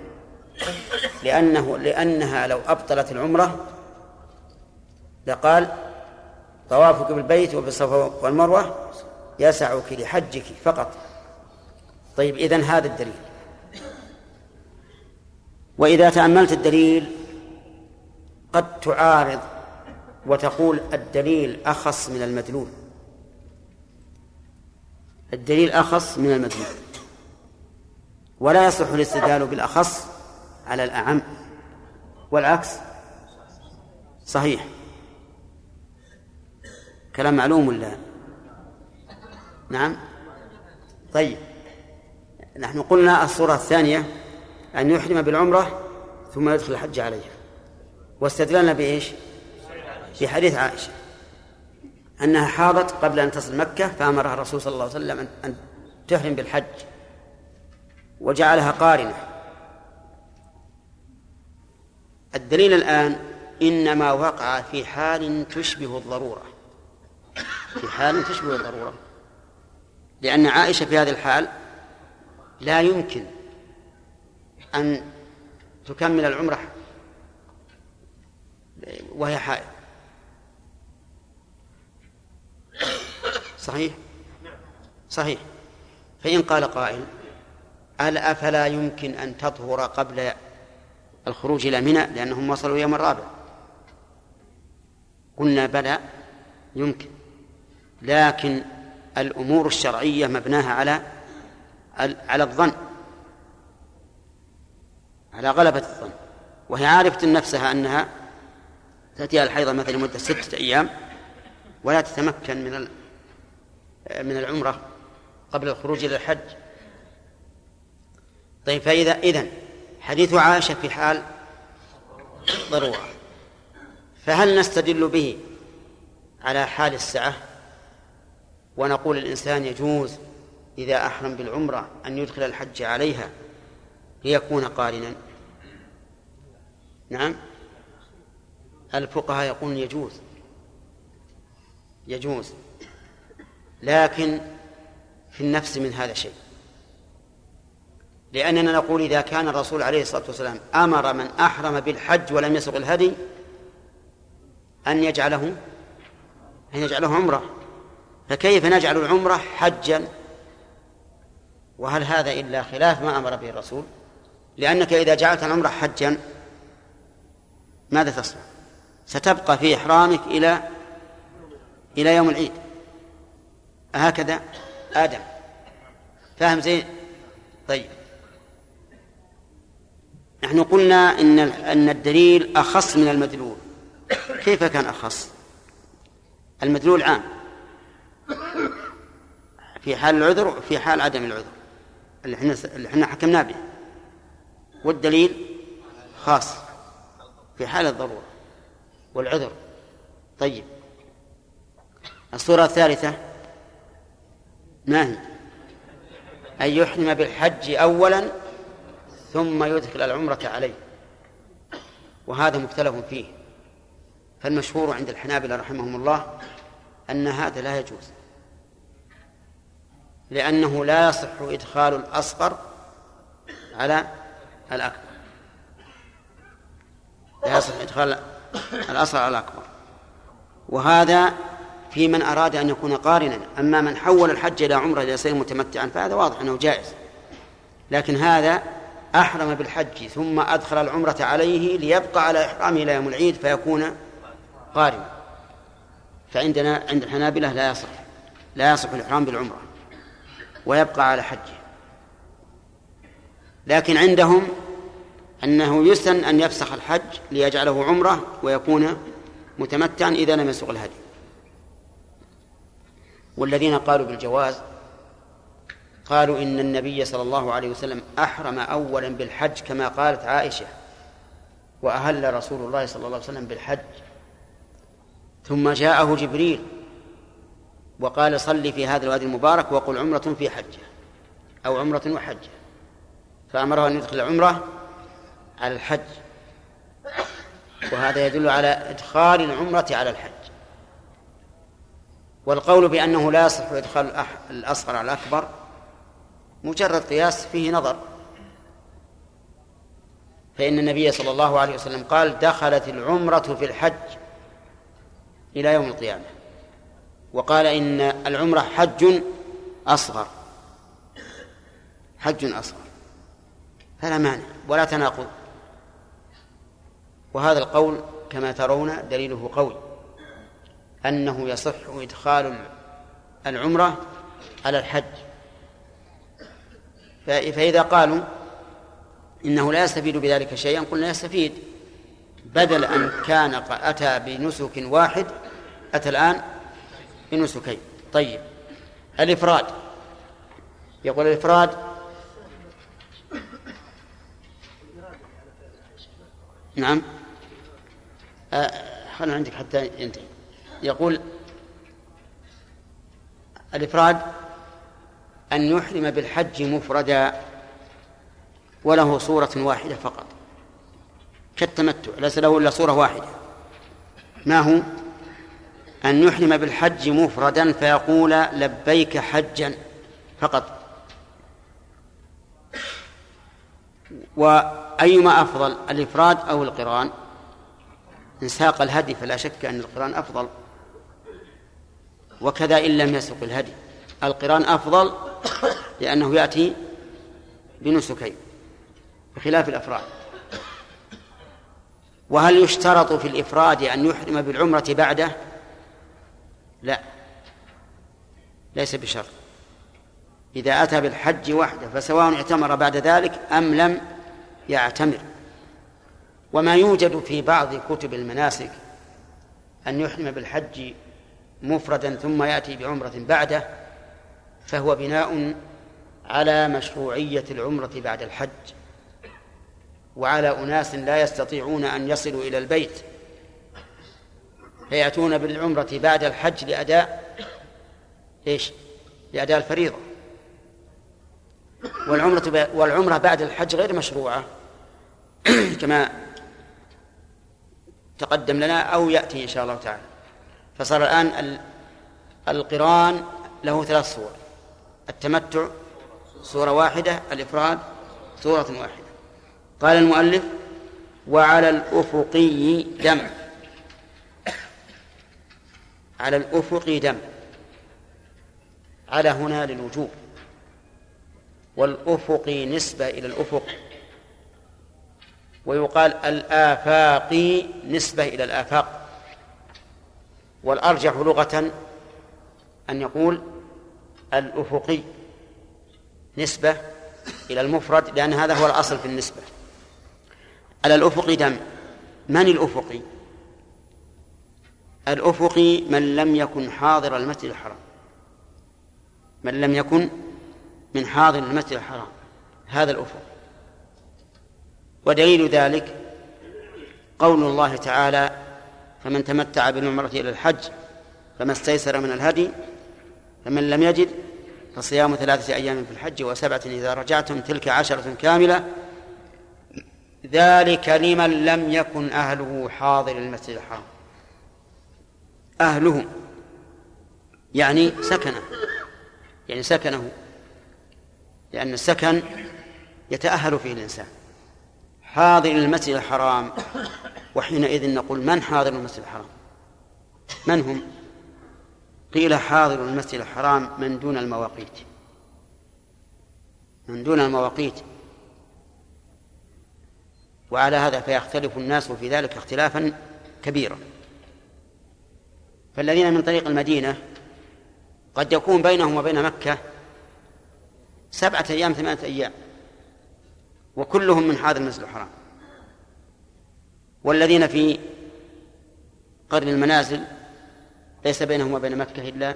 لأنه لأنها لو أبطلت العمرة لقال طوافك بالبيت وبالصفا والمروة يسعك لحجك فقط. طيب إذن هذا الدليل. وإذا تأملت الدليل قد تعارض وتقول الدليل أخص من المدلول. الدليل أخص من المدلول. ولا يصح الاستدلال بالأخص على الأعم. والعكس. صحيح. كلام معلوم ولا؟ نعم. طيب. نحن قلنا الصورة الثانية أن يحرم بالعمرة ثم يدخل الحج عليها. واستدللنا بإيش؟ بحديث عائشة. أنها حاضت قبل أن تصل مكة فأمرها الرسول صلى الله عليه وسلم أن تحرم بالحج وجعلها قارنة. الدليل الآن إنما وقع في حال تشبه الضرورة. في حال تشبه الضرورة. لأن عائشة في هذه الحال لا يمكن أن تكمل العمرة وهي حائض. صحيح؟ صحيح. فإن قال قائل ألا أفلا يمكن أن تطهر قبل الخروج إلى منى؟ لأنهم وصلوا يوم الرابع. قلنا بلى يمكن. لكن الأمور الشرعية مبناها على على الظن. على غلبة الظن. وهي عارفة نفسها أنها تأتيها الحيضة مثلا لمدة ستة أيام ولا تتمكن من من العمرة قبل الخروج إلى الحج. طيب فإذا إذن حديث عائشة في حال ضرورة فهل نستدل به على حال السعة ونقول الإنسان يجوز إذا أحرم بالعمرة أن يدخل الحج عليها ليكون قارنا؟ نعم. الفقهاء يقولون يجوز. يجوز. لكن في النفس من هذا شيء. لأننا نقول إذا كان الرسول عليه الصلاة والسلام أمر من أحرم بالحج ولم يسق الهدي أن يجعله أن يجعله عمرة. فكيف نجعل العمرة حجا؟ وهل هذا إلا خلاف ما أمر به الرسول؟ لأنك إذا جعلت العمرة حجا ماذا تصنع؟ ستبقى في إحرامك إلى إلى يوم العيد. هكذا آدم. فاهم زين؟ طيب. نحن قلنا إن أن الدليل أخص من المدلول. كيف كان أخص؟ المدلول عام. في حال العذر وفي حال عدم العذر. اللي إحنا اللي إحنا حكمنا به. والدليل خاص في حال الضرورة. والعذر. طيب. الصورة الثالثة ما هي؟ أن يحرم بالحج أولا ثم يدخل العمرة عليه. وهذا مختلف فيه. فالمشهور عند الحنابلة رحمهم الله أن هذا لا يجوز. لأنه لا يصح إدخال الأصغر على الأكبر. لا يصح إدخال الأصغر على الأكبر. وهذا في من أراد أن يكون قارنا. أما من حول الحج إلى عمرة ليصير متمتعا فهذا واضح أنه جائز. لكن هذا أحرم بالحج ثم أدخل العمرة عليه ليبقى على إحرامه إلى يوم العيد فيكون قارنا. فعندنا عند الحنابلة لا يصح. لا يصح الإحرام بالعمرة. ويبقى على حجه. لكن عندهم أنه يسن أن يفسخ الحج ليجعله عمرة ويكون متمتعا إذا لم يسوق الهدي. والذين قالوا بالجواز قالوا إن النبي صلى الله عليه وسلم أحرم أولا بالحج كما قالت عائشة وأهل رسول الله صلى الله عليه وسلم بالحج. ثم جاءه جبريل وقال صل في هذا الوادي المبارك وقل عمرة في حجة أو عمرة وحجة. فأمره أن يدخل العمرة على الحج. وهذا يدل على إدخال العمرة على الحج. والقول بأنه لا يصح إدخال الأصغر على الأكبر مجرد قياس فيه نظر. فإن النبي صلى الله عليه وسلم قال دخلت العمرة في الحج إلى يوم القيامة وقال إن العمرة حج أصغر حج أصغر. فلا مانع ولا تناقض. وهذا القول كما ترون دليله قوي أنه يصح إدخال العمرة على الحج. فإذا قالوا إنه لا يستفيد بذلك شيئا قلنا يستفيد. بدل أن كان أتى بنسك واحد أتى الآن بنسكين. طيب. الإفراد. يقول الإفراد نعم. خلنا عندك حتى ينتهي. يقول الإفراد أن يحرم بالحج مفردا وله صورة واحدة فقط. كالتمتع ليس له إلا صورة واحدة. ما هو؟ أن يحرم بالحج مفردا فيقول لبيك حجا فقط. وأيما أفضل الإفراد أو القران؟ إن ساق الهدي فلا شك أن القرآن أفضل. وكذا إن لم يسق الهدي. القرآن أفضل لأنه يأتي بنسكين بخلاف الأفراد. وهل يشترط في الإفراد أن يحرم بالعمرة بعده؟ لا. ليس بشرط. إذا أتى بالحج وحده فسواء اعتمر بعد ذلك أم لم يعتمر. وما يوجد في بعض كتب المناسك أن يحرم بالحج مفردا ثم يأتي بعمرة بعده فهو بناء على مشروعية العمرة بعد الحج. وعلى أناس لا يستطيعون أن يصلوا إلى البيت فيأتون بالعمرة بعد الحج لأداء إيش؟ لأداء الفريضة. والعمرة والعمرة بعد الحج غير مشروعة. كما تقدم لنا أو يأتي إن شاء الله تعالى. فصار الآن القرآن له ثلاث صور. التمتع صورة واحدة الإفراد صورة واحدة. قال المؤلف وعلى الأفقي دم. على الأفق دم. على هنا للوجوب. والأفق نسبة إلى الأفق. ويقال الآفاق نسبة إلى الآفاق. والأرجح لغة أن يقول الأفقي نسبة إلى المفرد لأن هذا هو الأصل في النسبة. على الأفق دم. من الأفقي؟ الأفقي من لم يكن حاضر المسجد الحرام. من لم يكن من حاضر المسجد الحرام. هذا الأفق ودليل ذلك قول الله تعالى فمن تمتع بالعمرة إلى الحج فما استيسر من الهدي فمن لم يجد فصيام ثلاثة أيام في الحج وسبعة إذا رجعتم تلك عشرة كاملة. ذلك لمن لم يكن أهله حاضر المسجد الحرام. أهله يعني سكنه يعني سكنه لأن السكن يتأهل فيه الإنسان. حاضر المسجد الحرام. وحينئذ نقول من حاضر المسجد الحرام؟ من هم؟ قيل حاضر المسجد الحرام من دون المواقيت. من دون المواقيت. وعلى هذا فيختلف الناس في ذلك اختلافا كبيرا. فالذين من طريق المدينة قد يكون بينهم وبين مكة سبعة أيام ثمانية أيام. وكلهم من حاضر المسجد الحرام. والذين في قرن المنازل ليس بينهم وبين مكة إلا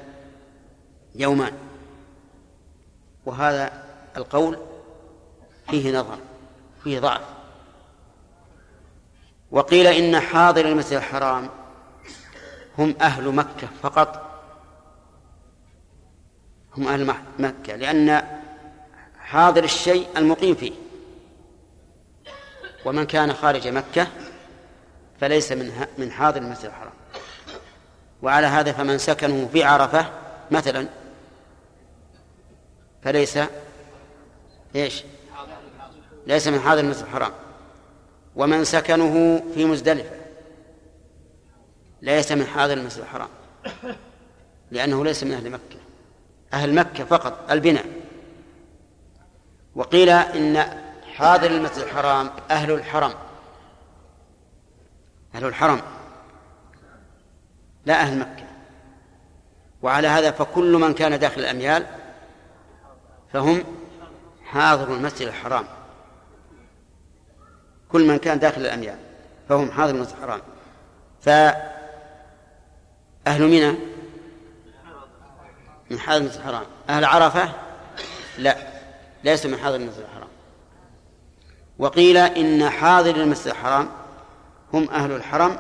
يومان. وهذا القول فيه نظر فيه ضعف. وقيل إن حاضر المسجد الحرام هم أهل مكة فقط. هم أهل مكة لأن حاضر الشيء المقيم فيه. ومن كان خارج مكة فليس من من حاضر المسجد الحرام. وعلى هذا فمن سكنه في عرفة مثلا فليس إيش؟ ليس من حاضر المسجد الحرام. ومن سكنه في مزدلفة ليس من حاضر المسجد الحرام لأنه ليس من أهل مكة. أهل مكة فقط البناء. وقيل إن حاضر المسجد الحرام أهل الحرم. أهل الحرم. لا أهل مكة. وعلى هذا فكل من كان داخل الأميال فهم حاضر المسجد الحرام. كل من كان داخل الأميال فهم حاضر المسجد الحرام. فأهل منى؟ من حاضر المسجد الحرام. أهل عرفة؟ لا. ليسوا من حاضر المسجد الحرام. وقيل إن حاضر المسجد الحرام هم أهل الحرم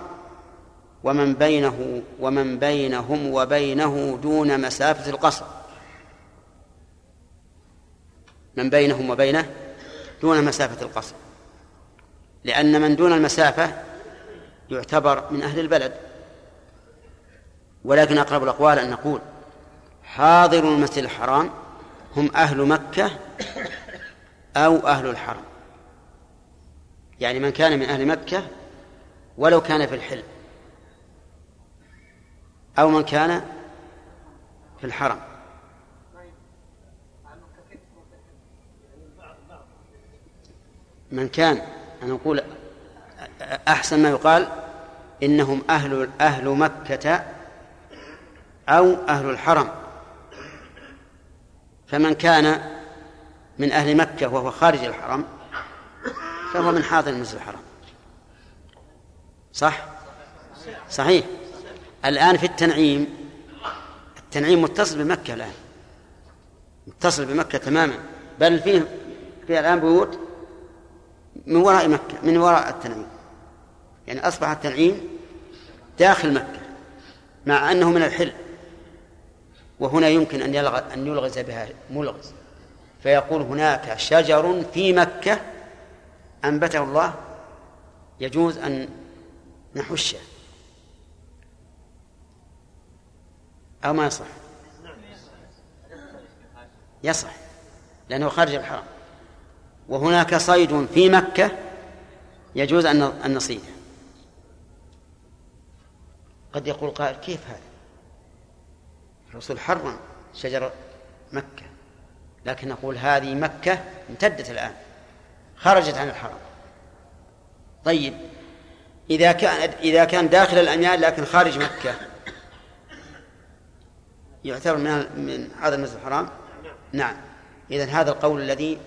ومن بينه ومن بينهم وبينه دون مسافة القصر. من بينهم وبينه دون مسافة القصر. لأن من دون المسافة يعتبر من أهل البلد. ولكن أقرب الأقوال أن نقول حاضر المسجد الحرام هم أهل مكة أو أهل الحرم. يعني من كان من أهل مكة ولو كان في الحلم أو من كان في الحرم. من كان أنا أقول أحسن ما يقال إنهم أهل أهل مكة أو أهل الحرم. فمن كان من أهل مكة وهو خارج الحرم فهو من حاضر المسجد الحرام. صح؟ صحيح. الآن في التنعيم التنعيم متصل بمكة الآن. متصل بمكة تماما. بل فيه في الآن بيوت من وراء مكة من وراء التنعيم. يعني أصبح التنعيم داخل مكة مع أنه من الحل. وهنا يمكن أن يلغز بها ملغز. فيقول هناك شجر في مكة أنبته الله يجوز أن نحشه أو ما يصح؟ يصح لأنه خارج الحرم. وهناك صيد في مكة يجوز أن نصيده قد يقول قائل كيف هذا؟ الرسول حرم شجر مكة لكن نقول هذه مكة امتدت الآن. خرجت عن الحرم طيب إذا كان إذا كان داخل الأميال لكن خارج مكة يعتبر من من هذا المسجد الحرام؟ نعم. إذا هذا القول الذي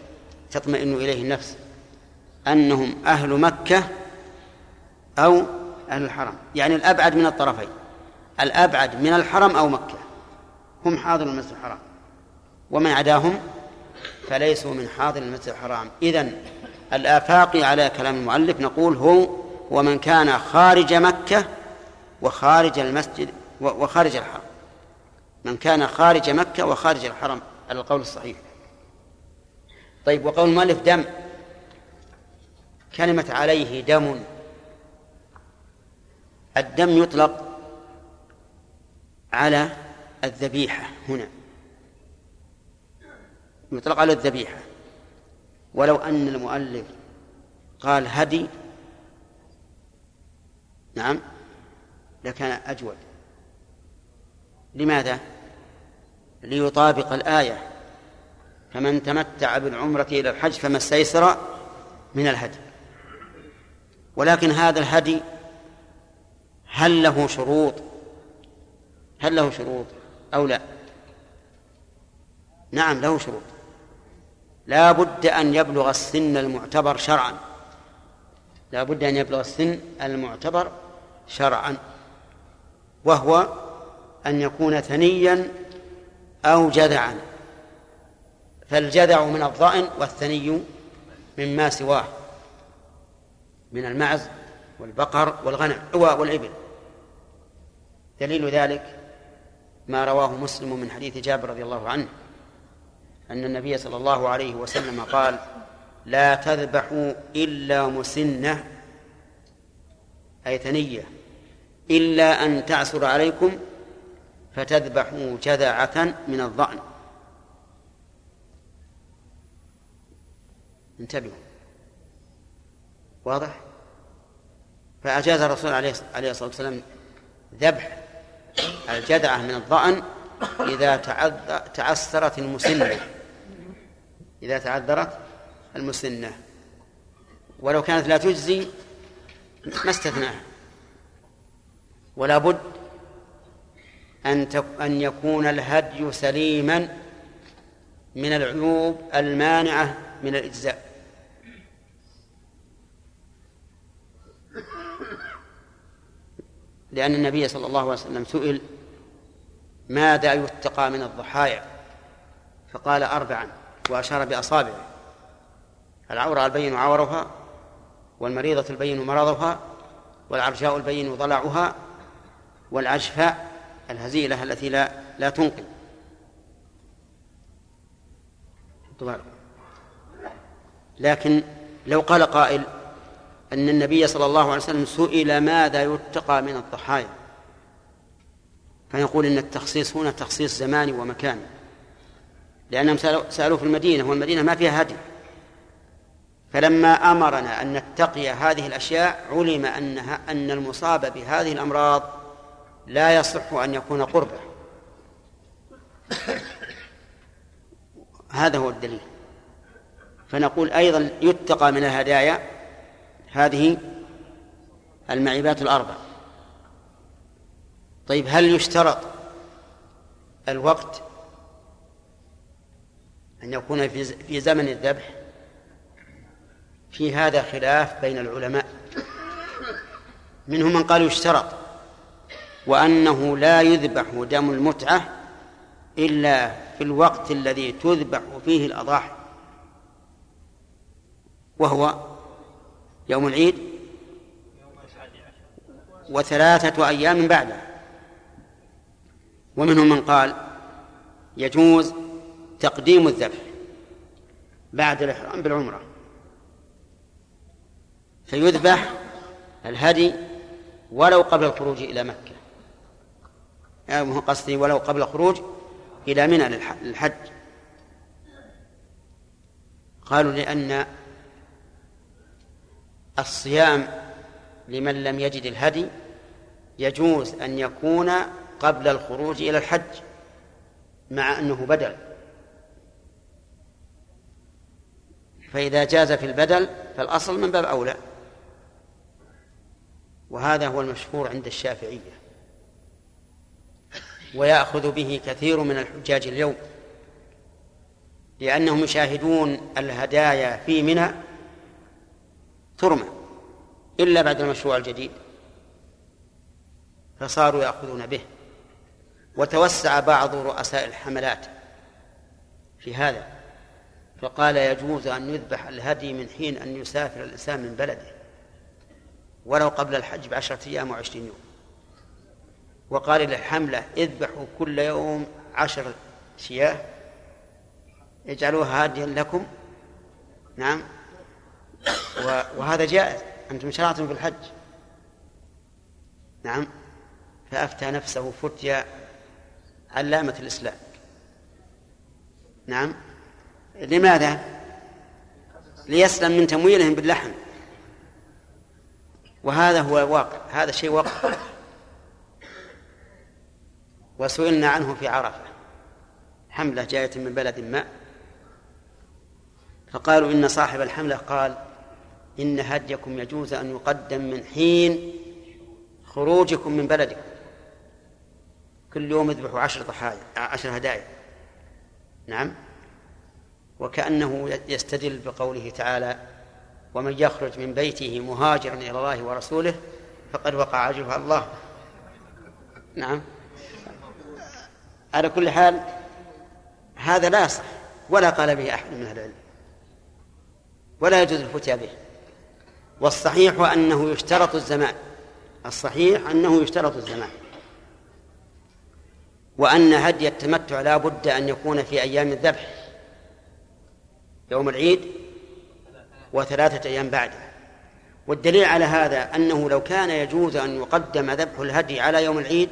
تطمئن إليه النفس أنهم أهل مكة أو أهل الحرم يعني الأبعد من الطرفين. الأبعد من الحرم أو مكة. هم حاضر المسجد الحرام. ومن عداهم فليسوا من حاضر المسجد الحرام. إذن الآفاقي على كلام المؤلف نقول هو ومن كان خارج مكة وخارج المسجد وخارج الحرم. من كان خارج مكة وخارج الحرم على القول الصحيح. طيب وقول المؤلف دم. كلمة عليه دم. الدم يطلق على الذبيحة هنا. يطلق على الذبيحة. ولو أن المؤلف قال هدي نعم لكان أجود. لماذا؟ ليطابق الآية فمن تمتع بالعمرة إلى الحج فما استيسر من الهدي. ولكن هذا الهدي هل له شروط؟ هل له شروط أو لا؟ نعم له شروط. لا بد أن يبلغ السن المعتبر شرعا. لا بد أن يبلغ السن المعتبر شرعا. وهو أن يكون ثنيا أو جذعا. فالجذع من الضأن والثني مما سواه. من المعز والبقر والغنم والإبل. دليل ذلك ما رواه مسلم من حديث جابر رضي الله عنه. أن النبي صلى الله عليه وسلم قال لا تذبحوا إلا مسنة أي ثنية إلا أن تعسر عليكم فتذبحوا جذعة من الضأن. انتبهوا. واضح؟ فأجاز الرسول عليه الصلاة والسلام ذبح الجذعة من الضأن إذا تعثرت المسنة. إذا تعذرت المسنة. ولو كانت لا تجزي ما استثناها. ولا بد أن أن يكون الهدي سليما من العيوب المانعة من الإجزاء. لأن النبي صلى الله عليه وسلم سئل ماذا يتقى من الضحايا؟ فقال أربعا وأشار بأصابعه. العورة البين عورها والمريضة البين مرضها والعرجاء البين ضلعها والعجفاء الهزيلة التي لا لا تنقل. لكن لو قال قائل أن النبي صلى الله عليه وسلم سئل ماذا يتقى من الضحايا؟ فنقول إن التخصيص هنا تخصيص زماني ومكاني لأنهم سألوا في المدينة والمدينة ما فيها هدي. فلما أمرنا أن نتقي هذه الأشياء علم أنها أن المصاب بهذه الأمراض لا يصح أن يكون قربة. هذا هو الدليل. فنقول أيضا يتقى من الهدايا هذه المعيبات الأربع. طيب هل يشترط الوقت أن يكون في زمن الذبح؟ في هذا خلاف بين العلماء. منهم من قال يشترط وأنه لا يذبح دم المتعة إلا في الوقت الذي تذبح فيه الأضاحي وهو يوم العيد وثلاثة أيام بعده. ومنهم من قال يجوز تقديم الذبح بعد الإحرام بالعمرة. فيذبح الهدي ولو قبل الخروج إلى مكة. يعني قصدي ولو قبل الخروج إلى منى للحج. قالوا لأن الصيام لمن لم يجد الهدي يجوز أن يكون قبل الخروج إلى الحج مع أنه بدل. فإذا جاز في البدل فالأصل من باب أولى. وهذا هو المشهور عند الشافعية. ويأخذ به كثير من الحجاج اليوم. لأنهم يشاهدون الهدايا في منى ترمى إلا بعد المشروع الجديد. فصاروا يأخذون به. وتوسع بعض رؤساء الحملات في هذا فقال يجوز أن يذبح الهدي من حين أن يسافر الإنسان من بلده ولو قبل الحج بعشرة أيام وعشرين يوم. وقال للحملة اذبحوا كل يوم عشر شياه اجعلوها هاديا لكم. نعم. وهذا جائز أنتم شرعتم في الحج. نعم. فأفتى نفسه فتيا علامة الإسلام. نعم. لماذا؟ ليسلم من تمويلهم باللحم. وهذا هو الواقع هذا شيء واقع. وسئلنا عنه في عرفة. حملة جاية من بلد ما. فقالوا إن صاحب الحملة قال إن هديكم يجوز أن يقدم من حين خروجكم من بلدكم. كل يوم اذبحوا عشر ضحايا عشر هدايا. نعم؟ وكأنه يستدل بقوله تعالى ومن يخرج من بيته مهاجرا إلى الله ورسوله فقد وقع أجره على الله. نعم؟ على كل حال هذا لا يصح ولا قال به أحد من أهل العلم ولا يجوز الفتيا به. والصحيح أنه يشترط الزمان الصحيح أنه يشترط الزمان. وأن هدي التمتع لا بد أن يكون في أيام الذبح يوم العيد وثلاثة أيام بعده. والدليل على هذا أنه لو كان يجوز أن يقدم ذبح الهدي على يوم العيد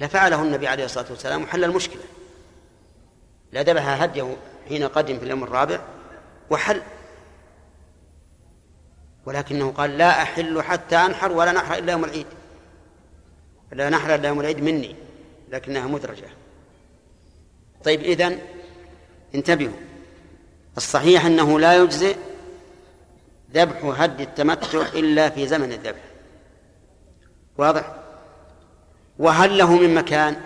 لفعله النبي عليه الصلاة والسلام وحل المشكلة. لا ذبح هديه حين قدم في اليوم الرابع وحل. ولكنه قال لا أحل حتى أنحر ولا نحر إلا يوم العيد. لا نحر إلا يوم العيد مني. لكنها مدرجة. طيب إذن انتبهوا. الصحيح أنه لا يجزئ ذبح هد التمتع إلا في زمن الذبح. واضح؟ وهل له من مكان؟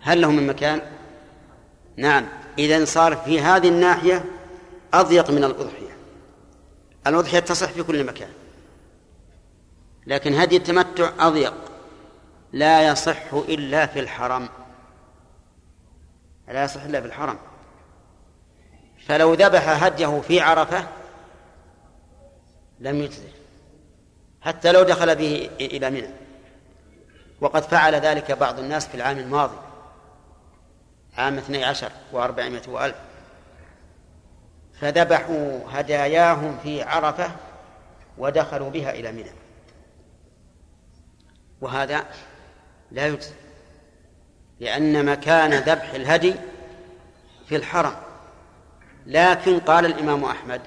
هل له من مكان؟ نعم. إذا صار في هذه الناحية أضيق من الأضحية. الأضحية تصح في كل مكان لكن هدي التمتع أضيق. لا يصح إلا في الحرم. لا يصح إلا في الحرم. فلو ذبح هديه في عرفة لم يجزه. حتى لو دخل به إلى منى. وقد فعل ذلك بعض الناس في العام الماضي. عام اثني عشر وأربعمائة وألف. فذبحوا هداياهم في عرفة ودخلوا بها إلى منى. وهذا لا يجزي لأن مكان ذبح الهدي في الحرم. لكن قال الإمام أحمد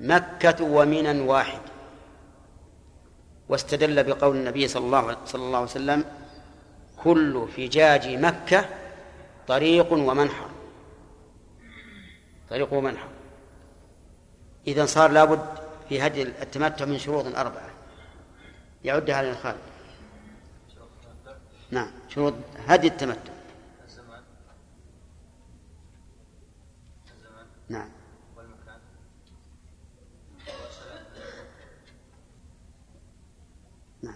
مكة ومنى واحد. واستدل بقول النبي صلى الله صلى الله عليه وسلم كل فجاج مكة طريق ومنحر. طريق ومنحر. إذا صار لابد في هدي التمتع من شروط أربعة. يعدها على الخالد نعم. شروط هدي التمتع. نعم. والمكان. نعم.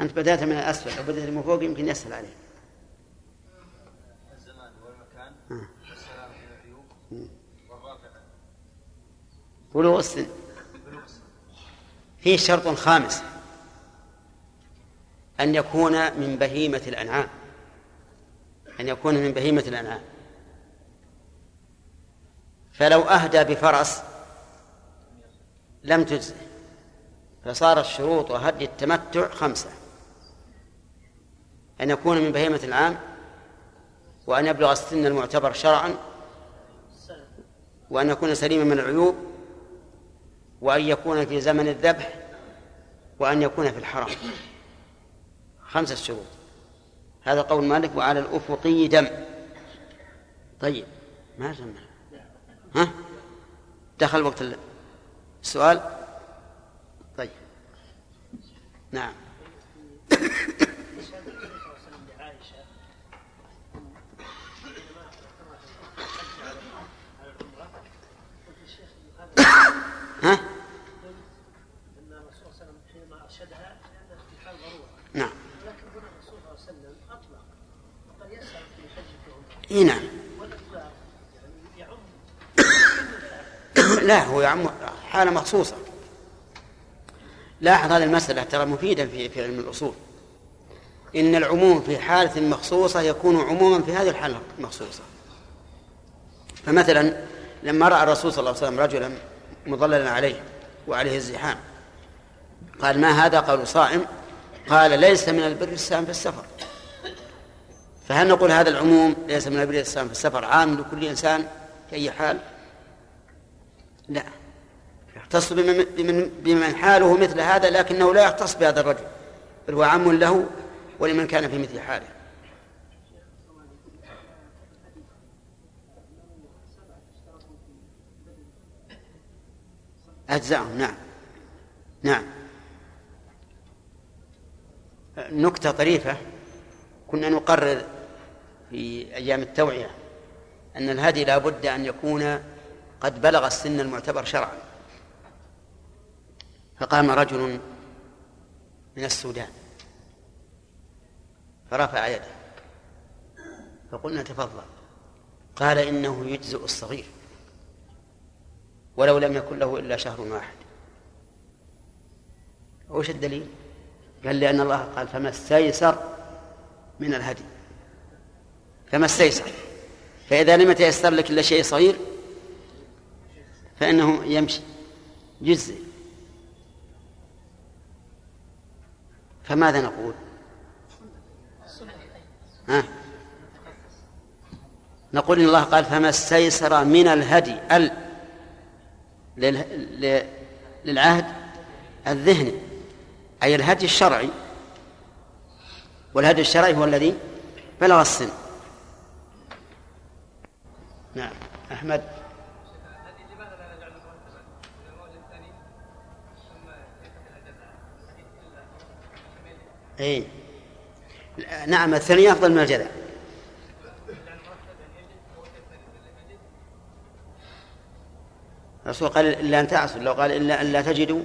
أنت بدأت من الأسفل لو بدأت من فوق يمكن يسهل عليه الزمان والمكان. آه. والسلام من العيوب بلوغ السن فيه شرط خامس. أن يكون من بهيمة الأنعام. أن يكون من بهيمة الأنعام. فلو أهدى بفرس لم تجزه فصارت شروط هدي التمتع خمسة. أن يكون من بهيمة العام وأن يبلغ السن المعتبر شرعا وأن يكون سليما من العيوب وأن يكون في زمن الذبح وأن يكون في الحرم. خمسة شروط. هذا قول مالك وعلى الأفقي دم. طيب ما جمع ها؟ دخل وقت السؤال؟ طيب. نعم. ها؟ ان الرسول صلى الله عليه وسلم حينما ارشدها لانها في حال ضروره. نعم. لكن هنا الرسول صلى الله عليه وسلم اطلق وقد يسال في حجه اي نعم. لا هو يعم حالة مخصوصة. لاحظ هذه المسألة ترى مفيدة في في علم الأصول. إن العموم في حالة مخصوصة يكون عموما في هذه الحالة المخصوصة. فمثلا لما رأى الرسول صلى الله عليه وسلم رجلا مظللا عليه وعليه الزحام قال ما هذا قالوا صائم قال ليس من البر الصيام في السفر فهل نقول هذا العموم ليس من الصيام في السفر؟ عام لكل إنسان في أي حال؟ لا. يختص بمن, بمن, بمن حاله مثل هذا لكنه لا يختص بهذا الرجل بل هو عام له ولمن كان في مثل حاله. أجزاهم نعم. نعم. نكتة طريفة كنا نقرر في أيام التوعية أن الهدي لا بد أن يكون قد بلغ السن المعتبر شرعا. فقام رجل من السودان فرفع يده فقلنا تفضل. قال إنه يجزئ الصغير ولو لم يكن له إلا شهر واحد. وش الدليل؟ قال لأن الله قال فما استيسر من الهدي. فما استيسر. فإذا لم يتيسر لك إلا شيء صغير فإنه يمشي. جزء. فماذا نقول؟ ها؟ نقول إن الله قال فما استيسر من الهدي ال للعهد الذهني أي الهدي الشرعي. والهدي الشرعي هو الذي بلغ السن. نعم. أحمد. اي نعم الثانية أفضل من الجذع الرسول قال إلا أن تعصوا لو قال إلا أن لا تجدوا.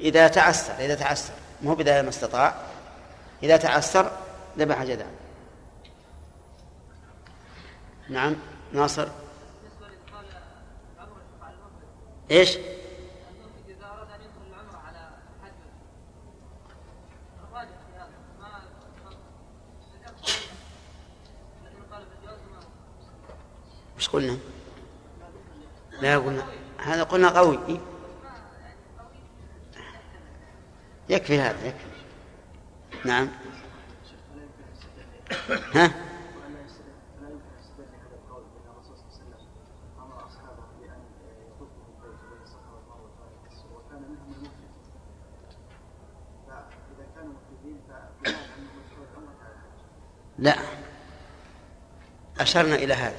إذا تعسر إذا تعسر مو بداية ما استطاع. إذا تعسر ذبح جذع نعم ناصر. إيش؟ وش قلنا؟ لا قلنا. هذا قلنا قوي. يكفي هذا يكفي. نعم. ها؟ لا. أشرنا إلى هذا.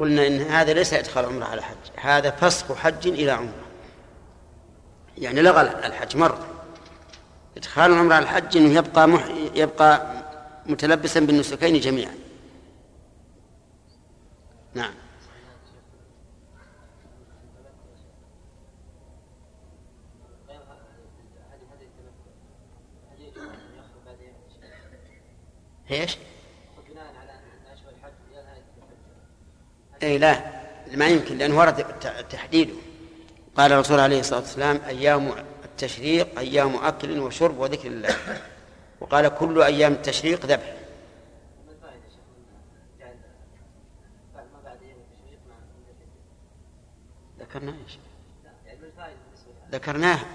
قلنا إن هذا ليس إدخال عمرة على حج. هذا فسخ حج إلى عمرة. يعني لغى الحج مرة. إدخال العمرة على الحج أنه يبقى مح... يبقى متلبسا بالنسكين جميعا. نعم. إيش؟ اي لا ما يمكن لأنه ورد تحديده. قال الرسول عليه الصلاة والسلام أيام التشريق أيام أكل وشرب وذكر الله. وقال كل أيام التشريق ذبح. ذكرنا إيش؟ ذكرناها.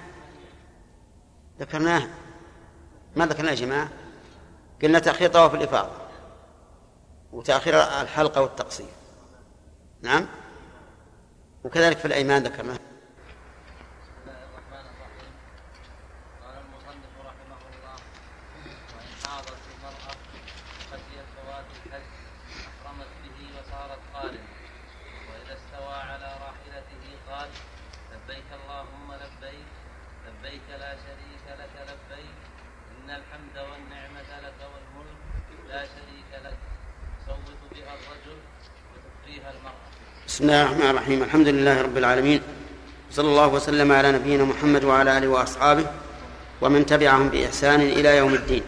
ذكرناها. ما ذكرنا يا جماعة؟ قلنا تأخير طواف الإفاضة وتأخير الحلقة والتقصير. نعم؟ وكذلك في الأيمان ذكرناها. بسم الله الرحمن الرحيم الحمد لله رب العالمين صلى الله وسلم على نبينا محمد وعلى اله واصحابه ومن تبعهم باحسان إلى يوم الدين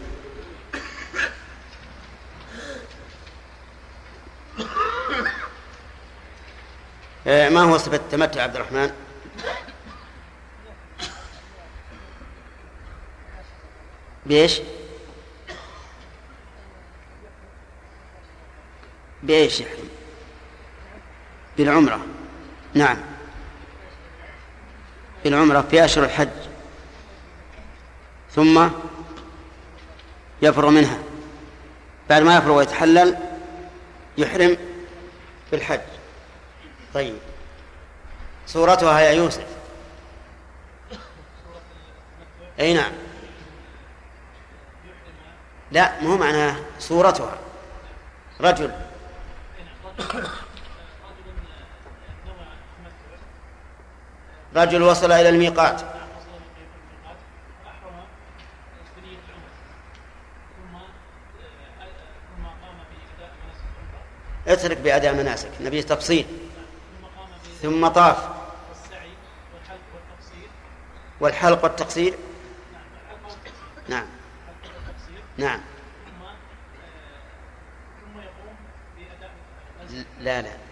ما هو صفة التمتع عبد الرحمن؟ بإيش؟ بإيش يحرم؟ بالعمرة. نعم. بالعمرة في أشهر الحج. ثم يفرغ منها. بعد ما يفرغ ويتحلل يحرم بالحج طيب. صورتها يا يوسف. أي نعم. لا مو معناه صورتها رجل. رجل وصل إلى الميقات. اترك بأداء مناسك. نبي تفصيل. ثم طاف. والحلق والتقصير. نعم. نعم. لا لا.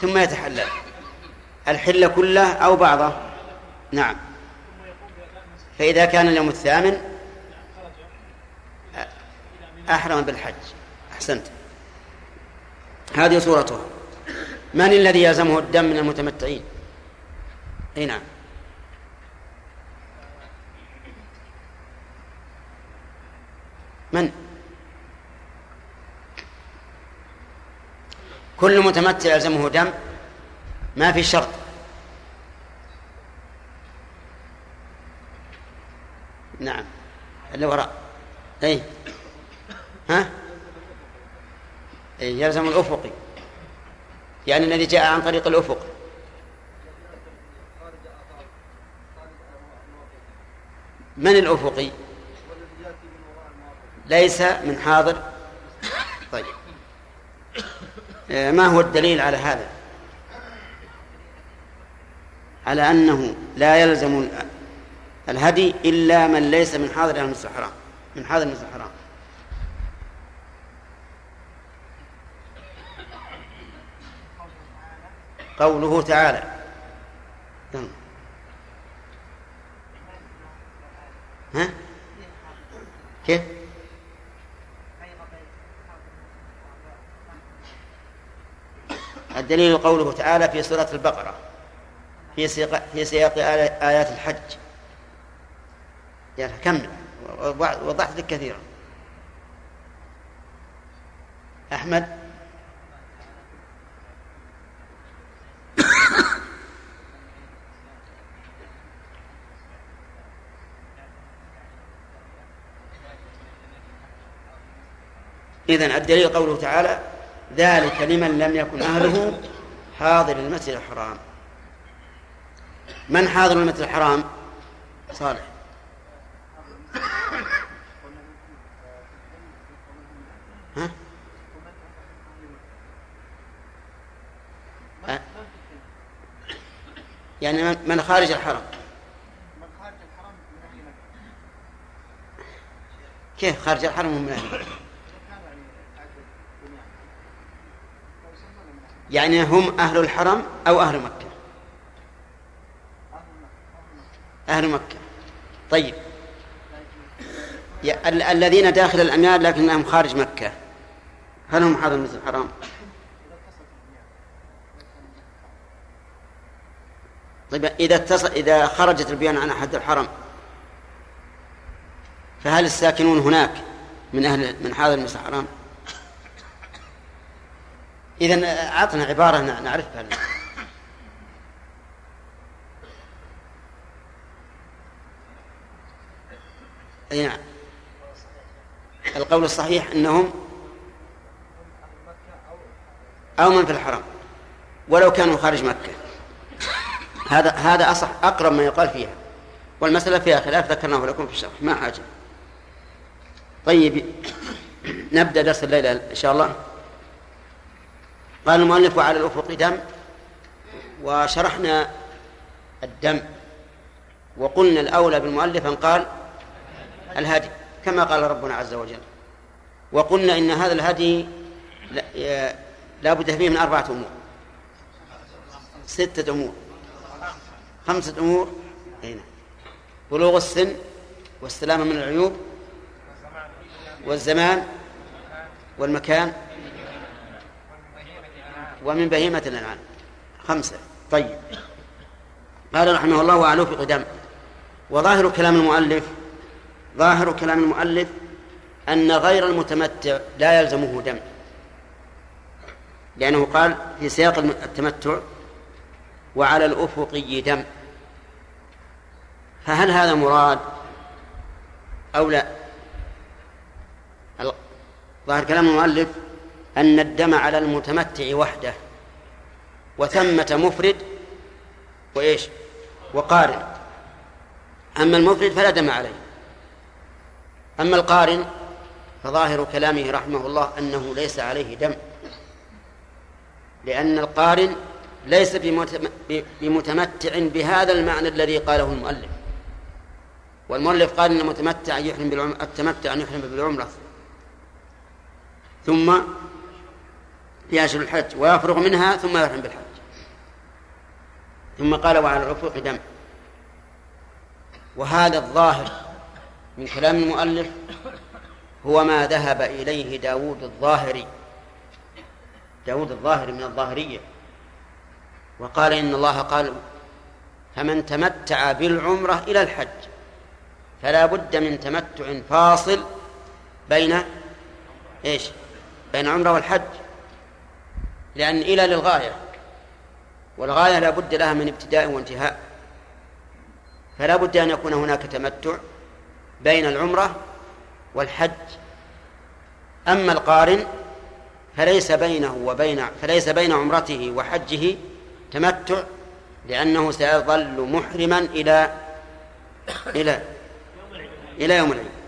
ثم يتحلل. الحل كله أو بعضه. نعم. فإذا كان اليوم الثامن أحرم بالحج. أحسنت. هذه صورته. من الذي يلزمه الدم من المتمتعين؟ أي نعم. من؟ كل متمتع يلزمه دم ما في شرط. نعم. اللي وراء؟ اي ها؟ أي يلزم الأفقي يعني الذي جاء عن طريق الأفق. من الأفقي ليس من حاضر. طيب. ما هو الدليل على هذا؟ على أنه لا يلزم الهدي إلا من ليس من حاضر المسجد الحرام من حاضر المسجد الحرام قوله تعالى. ها؟ كيف؟ الدليل قوله تعالى في سورة البقرة في سياق في سياق آيات الحج. يعني كمل وضحت لك كثيرا. أحمد؟ إذن الدليل قوله تعالى ذلك لمن لم يكن أهله حاضر المسجد الحرام. من حاضر المسجد الحرام؟ صالح. ها؟ أه؟ يعني من خارج الحرم. كيف خارج الحرم من أهل يعني هم أهل الحرم أو أهل مكة أهل مكة طيب الذين داخل الأميال لكنهم خارج مكة هل هم حاضر مثل الحرام؟ طيب إذا اتصل إذا خرجت البيان عن أحد الحرم فهل الساكنون هناك من أهل من حاضر المسجد الحرام؟ إذا أعطنا عبارة نعرفها. أي نعم. القول الصحيح أنهم أو من في الحرم ولو كانوا خارج مكة. هذا هذا أصح أقرب ما يقال فيها. والمسألة فيها خلاف ذكرناه لكم في الشرح ما حاجة. طيب نبدأ درس الليلة إن شاء الله. قال المؤلف على الأفق دم وشرحنا الدم وقلنا الأولى بالمؤلف أن قال الهدي كما قال ربنا عز وجل. وقلنا إن هذا الهدي لا بد فيه من أربعة أمور. ستة أمور. خمسة أمور. هنا بلوغ السن والسلامة من العيوب والزمان والمكان ومن بهيمة الأنعام. خمسة. طيب. قال رحمه الله وأعلو في قدام وظاهر كلام المؤلف ظاهر كلام المؤلف أن غير المتمتع لا يلزمه دم. لأنه قال في سياق التمتع وعلى الأفقي دم. فهل هذا مراد أو لا؟ ظاهر كلام المؤلف أن الدم على المتمتع وحده وثمة مفرد وإيش؟ وقارن. أما المفرد فلا دم عليه. أما القارن فظاهر كلامه رحمه الله أنه ليس عليه دم لأن القارن ليس بمتمتع بهذا المعنى الذي قاله المؤلف. والمؤلف قال إن المتمتع يحرم بالعمر التمتع أن يحرم بالعمرة. ثم يأشر الحج ويفرغ منها ثم يحرم بالحج. ثم قال وعلى العفوق دم. وهذا الظاهر من كلام المؤلف هو ما ذهب إليه داود الظاهري. داود الظاهري من الظاهرية. وقال إن الله قال فمن تمتع بالعمرة إلى الحج فلا بد من تمتع فاصل بين إيش؟ بين العمرة والحج. لأن إلى للغاية والغاية لا بد لها من ابتداء وانتهاء. فلا بد أن يكون هناك تمتع بين العمرة والحج. أما القارن فليس بينه وبين فليس بين عمرته وحجه تمتع لأنه سيظل محرما إلى إلى إلى يوم العيد.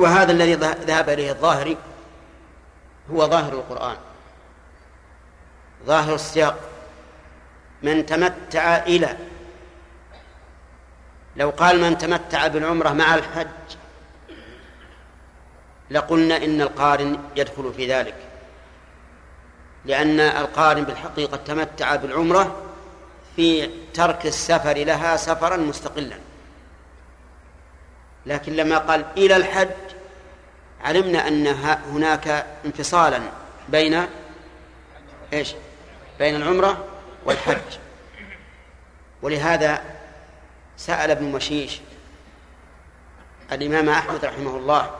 وهذا الذي ذهب إليه الظاهري هو ظاهر القرآن. ظاهر السياق. من تمتع إلى لو قال من تمتع بالعمرة مع الحج لقلنا إن القارن يدخل في ذلك. لأن القارن بالحقيقة تمتع بالعمرة في ترك السفر لها سفرا مستقلا. لكن لما قال إلى الحج علمنا أن هناك انفصالا بين إيش؟ بين العمرة والحج. ولهذا سأل ابن مشيش الإمام أحمد رحمه الله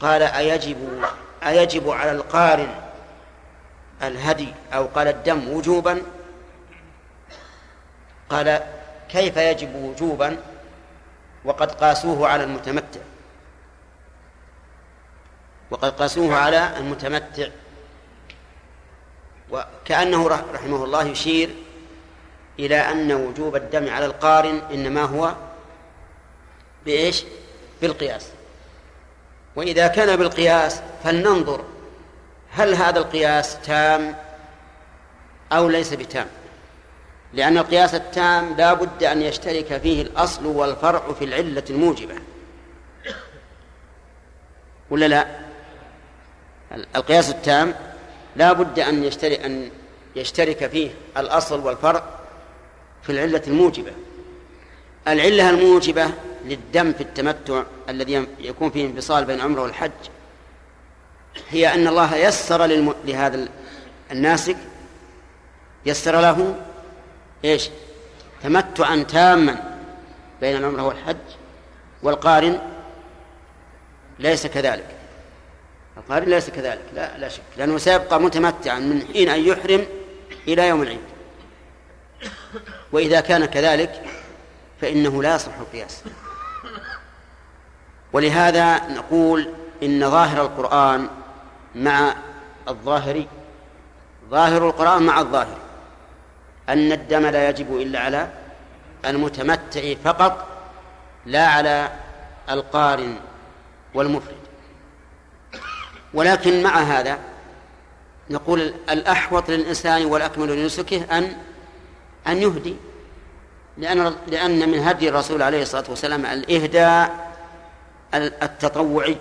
قال أيجب أيجب على القارن الهدي أو قال الدم وجوبا؟ قال كيف يجب وجوبا؟ وقد قاسوه على المتمتع. وقد قاسوه على المتمتع. وكأنه رحمه الله يشير إلى أن وجوب الدم على القارن إنما هو بإيش؟ بالقياس. وإذا كان بالقياس فلننظر هل هذا القياس تام أو ليس بتام. لأن القياس التام لا بد أن يشترك فيه الأصل والفرع في العلة الموجبة. ولا لا؟ القياس التام لا بد أن يشترك أن يشترك فيه الأصل والفرع في العلة الموجبة العلة الموجبة للدم في التمتع الذي يكون فيه انفصال بين عمرة والحج هي أن الله يسر للم... لهذا الناسك يسر له إيش؟ تمتعا تاما بين العمرة والحج والقارن ليس كذلك القارن ليس كذلك. لا لا شك. لأنه سيبقى متمتعا من حين أن يحرم إلى يوم العيد. وإذا كان كذلك فإنه لا يصح القياس. ولهذا نقول إن ظاهر القرآن مع الظاهر ظاهر القرآن مع الظاهر. أن الدم لا يجب إلا على المتمتع فقط لا على القارن والمفرد. ولكن مع هذا نقول الأحوط للإنسان والأكمل لنسكه أن أن يهدي. لأن لأن من هدي الرسول عليه الصلاة والسلام الإهداء التطوعي.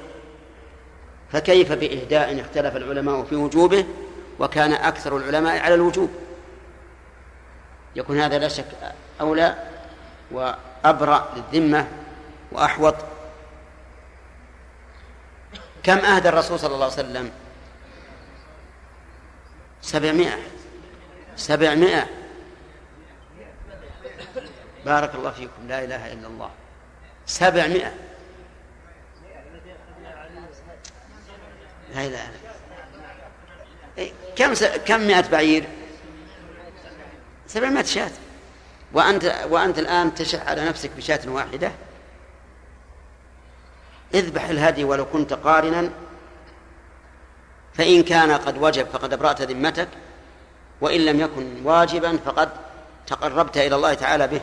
فكيف بإهداء اختلف العلماء في وجوبه وكان أكثر العلماء على الوجوب؟ يكون هذا لا شك أولى وأبرأ للذمة وأحوط كم أهدى الرسول صلى الله عليه وسلم؟ سبعمائة. سبعمائة. بارك الله فيكم. لا إله إلا الله. سبعمائة. لا إله إيه، كم. كم مئة بعير؟ سبعمائة شاة. وأنت وأنت الآن تشح على نفسك بشاة واحدة؟ اذبح الهدي ولو كنت قارنا فإن كان قد وجب فقد أبرأت ذمتك وإن لم يكن واجبا فقد تقربت إلى الله تعالى به.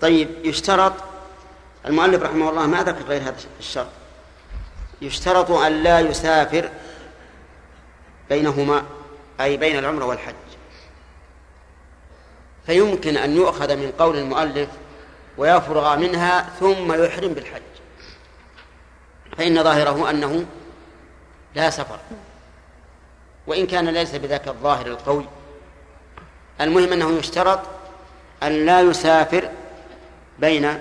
طيب يشترط المؤلف رحمه الله ما ذكر غير هذا الشرط. يشترط أن لا يسافر بينهما أي بين العمرة والحج. فيمكن أن يؤخذ من قول المؤلف ويفرغ منها ثم يحرم بالحج. فإن ظاهره أنه لا سفر. وإن كان ليس بذاك الظاهر القوي. المهم أنه يشترط أن لا يسافر بين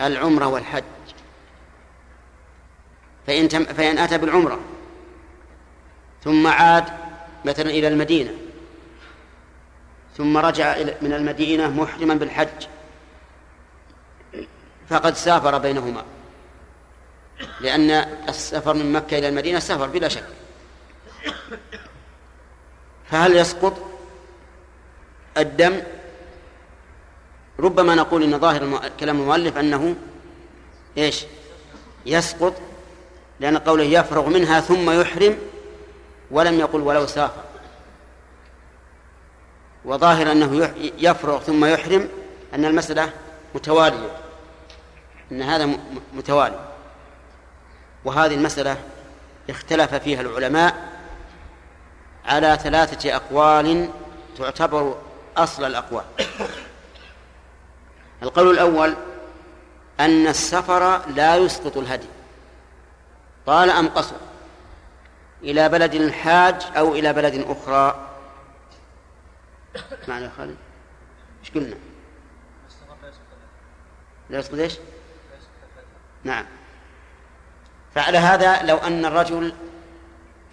العمرة والحج. فإن, تم فإن أتى بالعمرة ثم عاد مثلا إلى المدينة ثم رجع من المدينة محرما بالحج فقد سافر بينهما. لأن السفر من مكة إلى المدينة سفر بلا شك. فهل يسقط الدم؟ ربما نقول إن ظاهر كلام المؤلف أنه إيش؟ يسقط لأن قوله يفرغ منها ثم يحرم ولم يقل ولو سافر. وظاهر أنه يفرغ ثم يحرم أن المسألة متوالية. إن هذا متوالي. وهذه المسألة اختلف فيها العلماء على ثلاثة أقوال تعتبر أصل الأقوال. القول الأول أن السفر لا يسقط الهدي. طال أم قصر؟ إلى بلد الحاج أو إلى بلد أخرى؟ معنى يا خالد إيش قلنا؟ لا يسقط إيش؟ نعم. فعلى هذا لو أن الرجل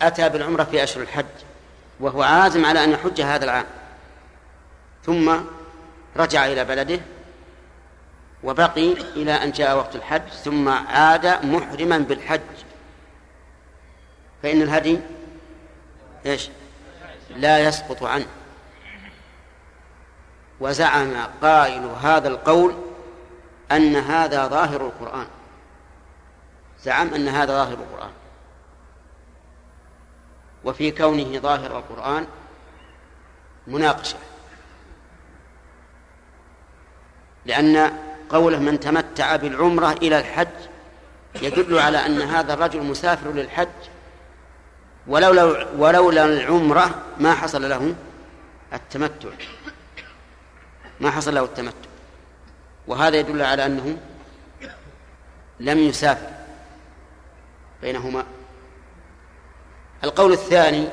أتى بالعمرة في أشهر الحج وهو عازم على أن يحج هذا العام ثم رجع إلى بلده وبقي إلى أن جاء وقت الحج ثم عاد محرما بالحج. فإن الهدي إيش؟ لا يسقط عنه. وزعم قائل هذا القول أن هذا ظاهر القرآن. زعم أن هذا ظاهر القرآن. وفي كونه ظاهر القرآن مناقشة. لأن قوله من تمتع بالعمرة إلى الحج يدل على أن هذا الرجل مسافر للحج ولولا ولولا العمرة ما حصل له التمتع. ما حصل له التمتع. وهذا يدل على أنه لم يسافر. بينهما. القول الثاني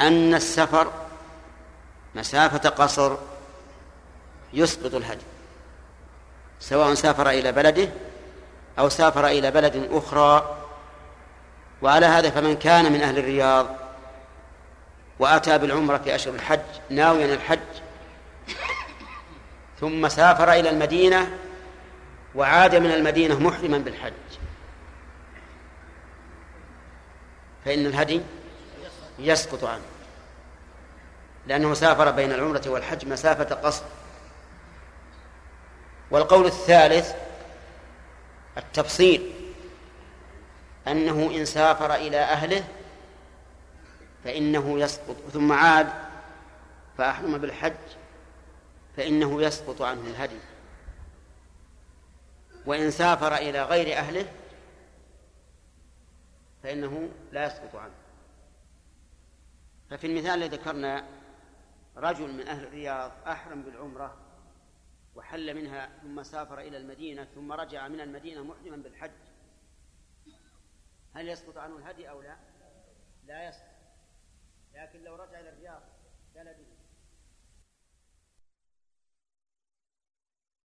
أن السفر مسافة قصر يسقط الهدي سواء سافر إلى بلده أو سافر إلى بلد أخرى. وعلى هذا فمن كان من أهل الرياض وأتى بالعمرة في أشهر الحج ناويا الحج ثم سافر إلى المدينة وعاد من المدينة محرما بالحج. فإن الهدي يسقط عنه. لأنه سافر بين العمرة والحج مسافة قصر. والقول الثالث التفصيل أنه إن سافر إلى أهله فإنه يسقط. ثم عاد فأحرم بالحج فإنه يسقط عنه الهدي. وإن سافر إلى غير أهله فإنه لا يسقط عنه. ففي المثال الذي ذكرنا رجل من أهل الرياض أحرم بالعمرة وحل منها ثم سافر إلى المدينة ثم رجع من المدينة محرما بالحج. هل يسقط عنه الهدي أو لا؟ لا يسقط. لكن لو رجع إلى الرياض بلده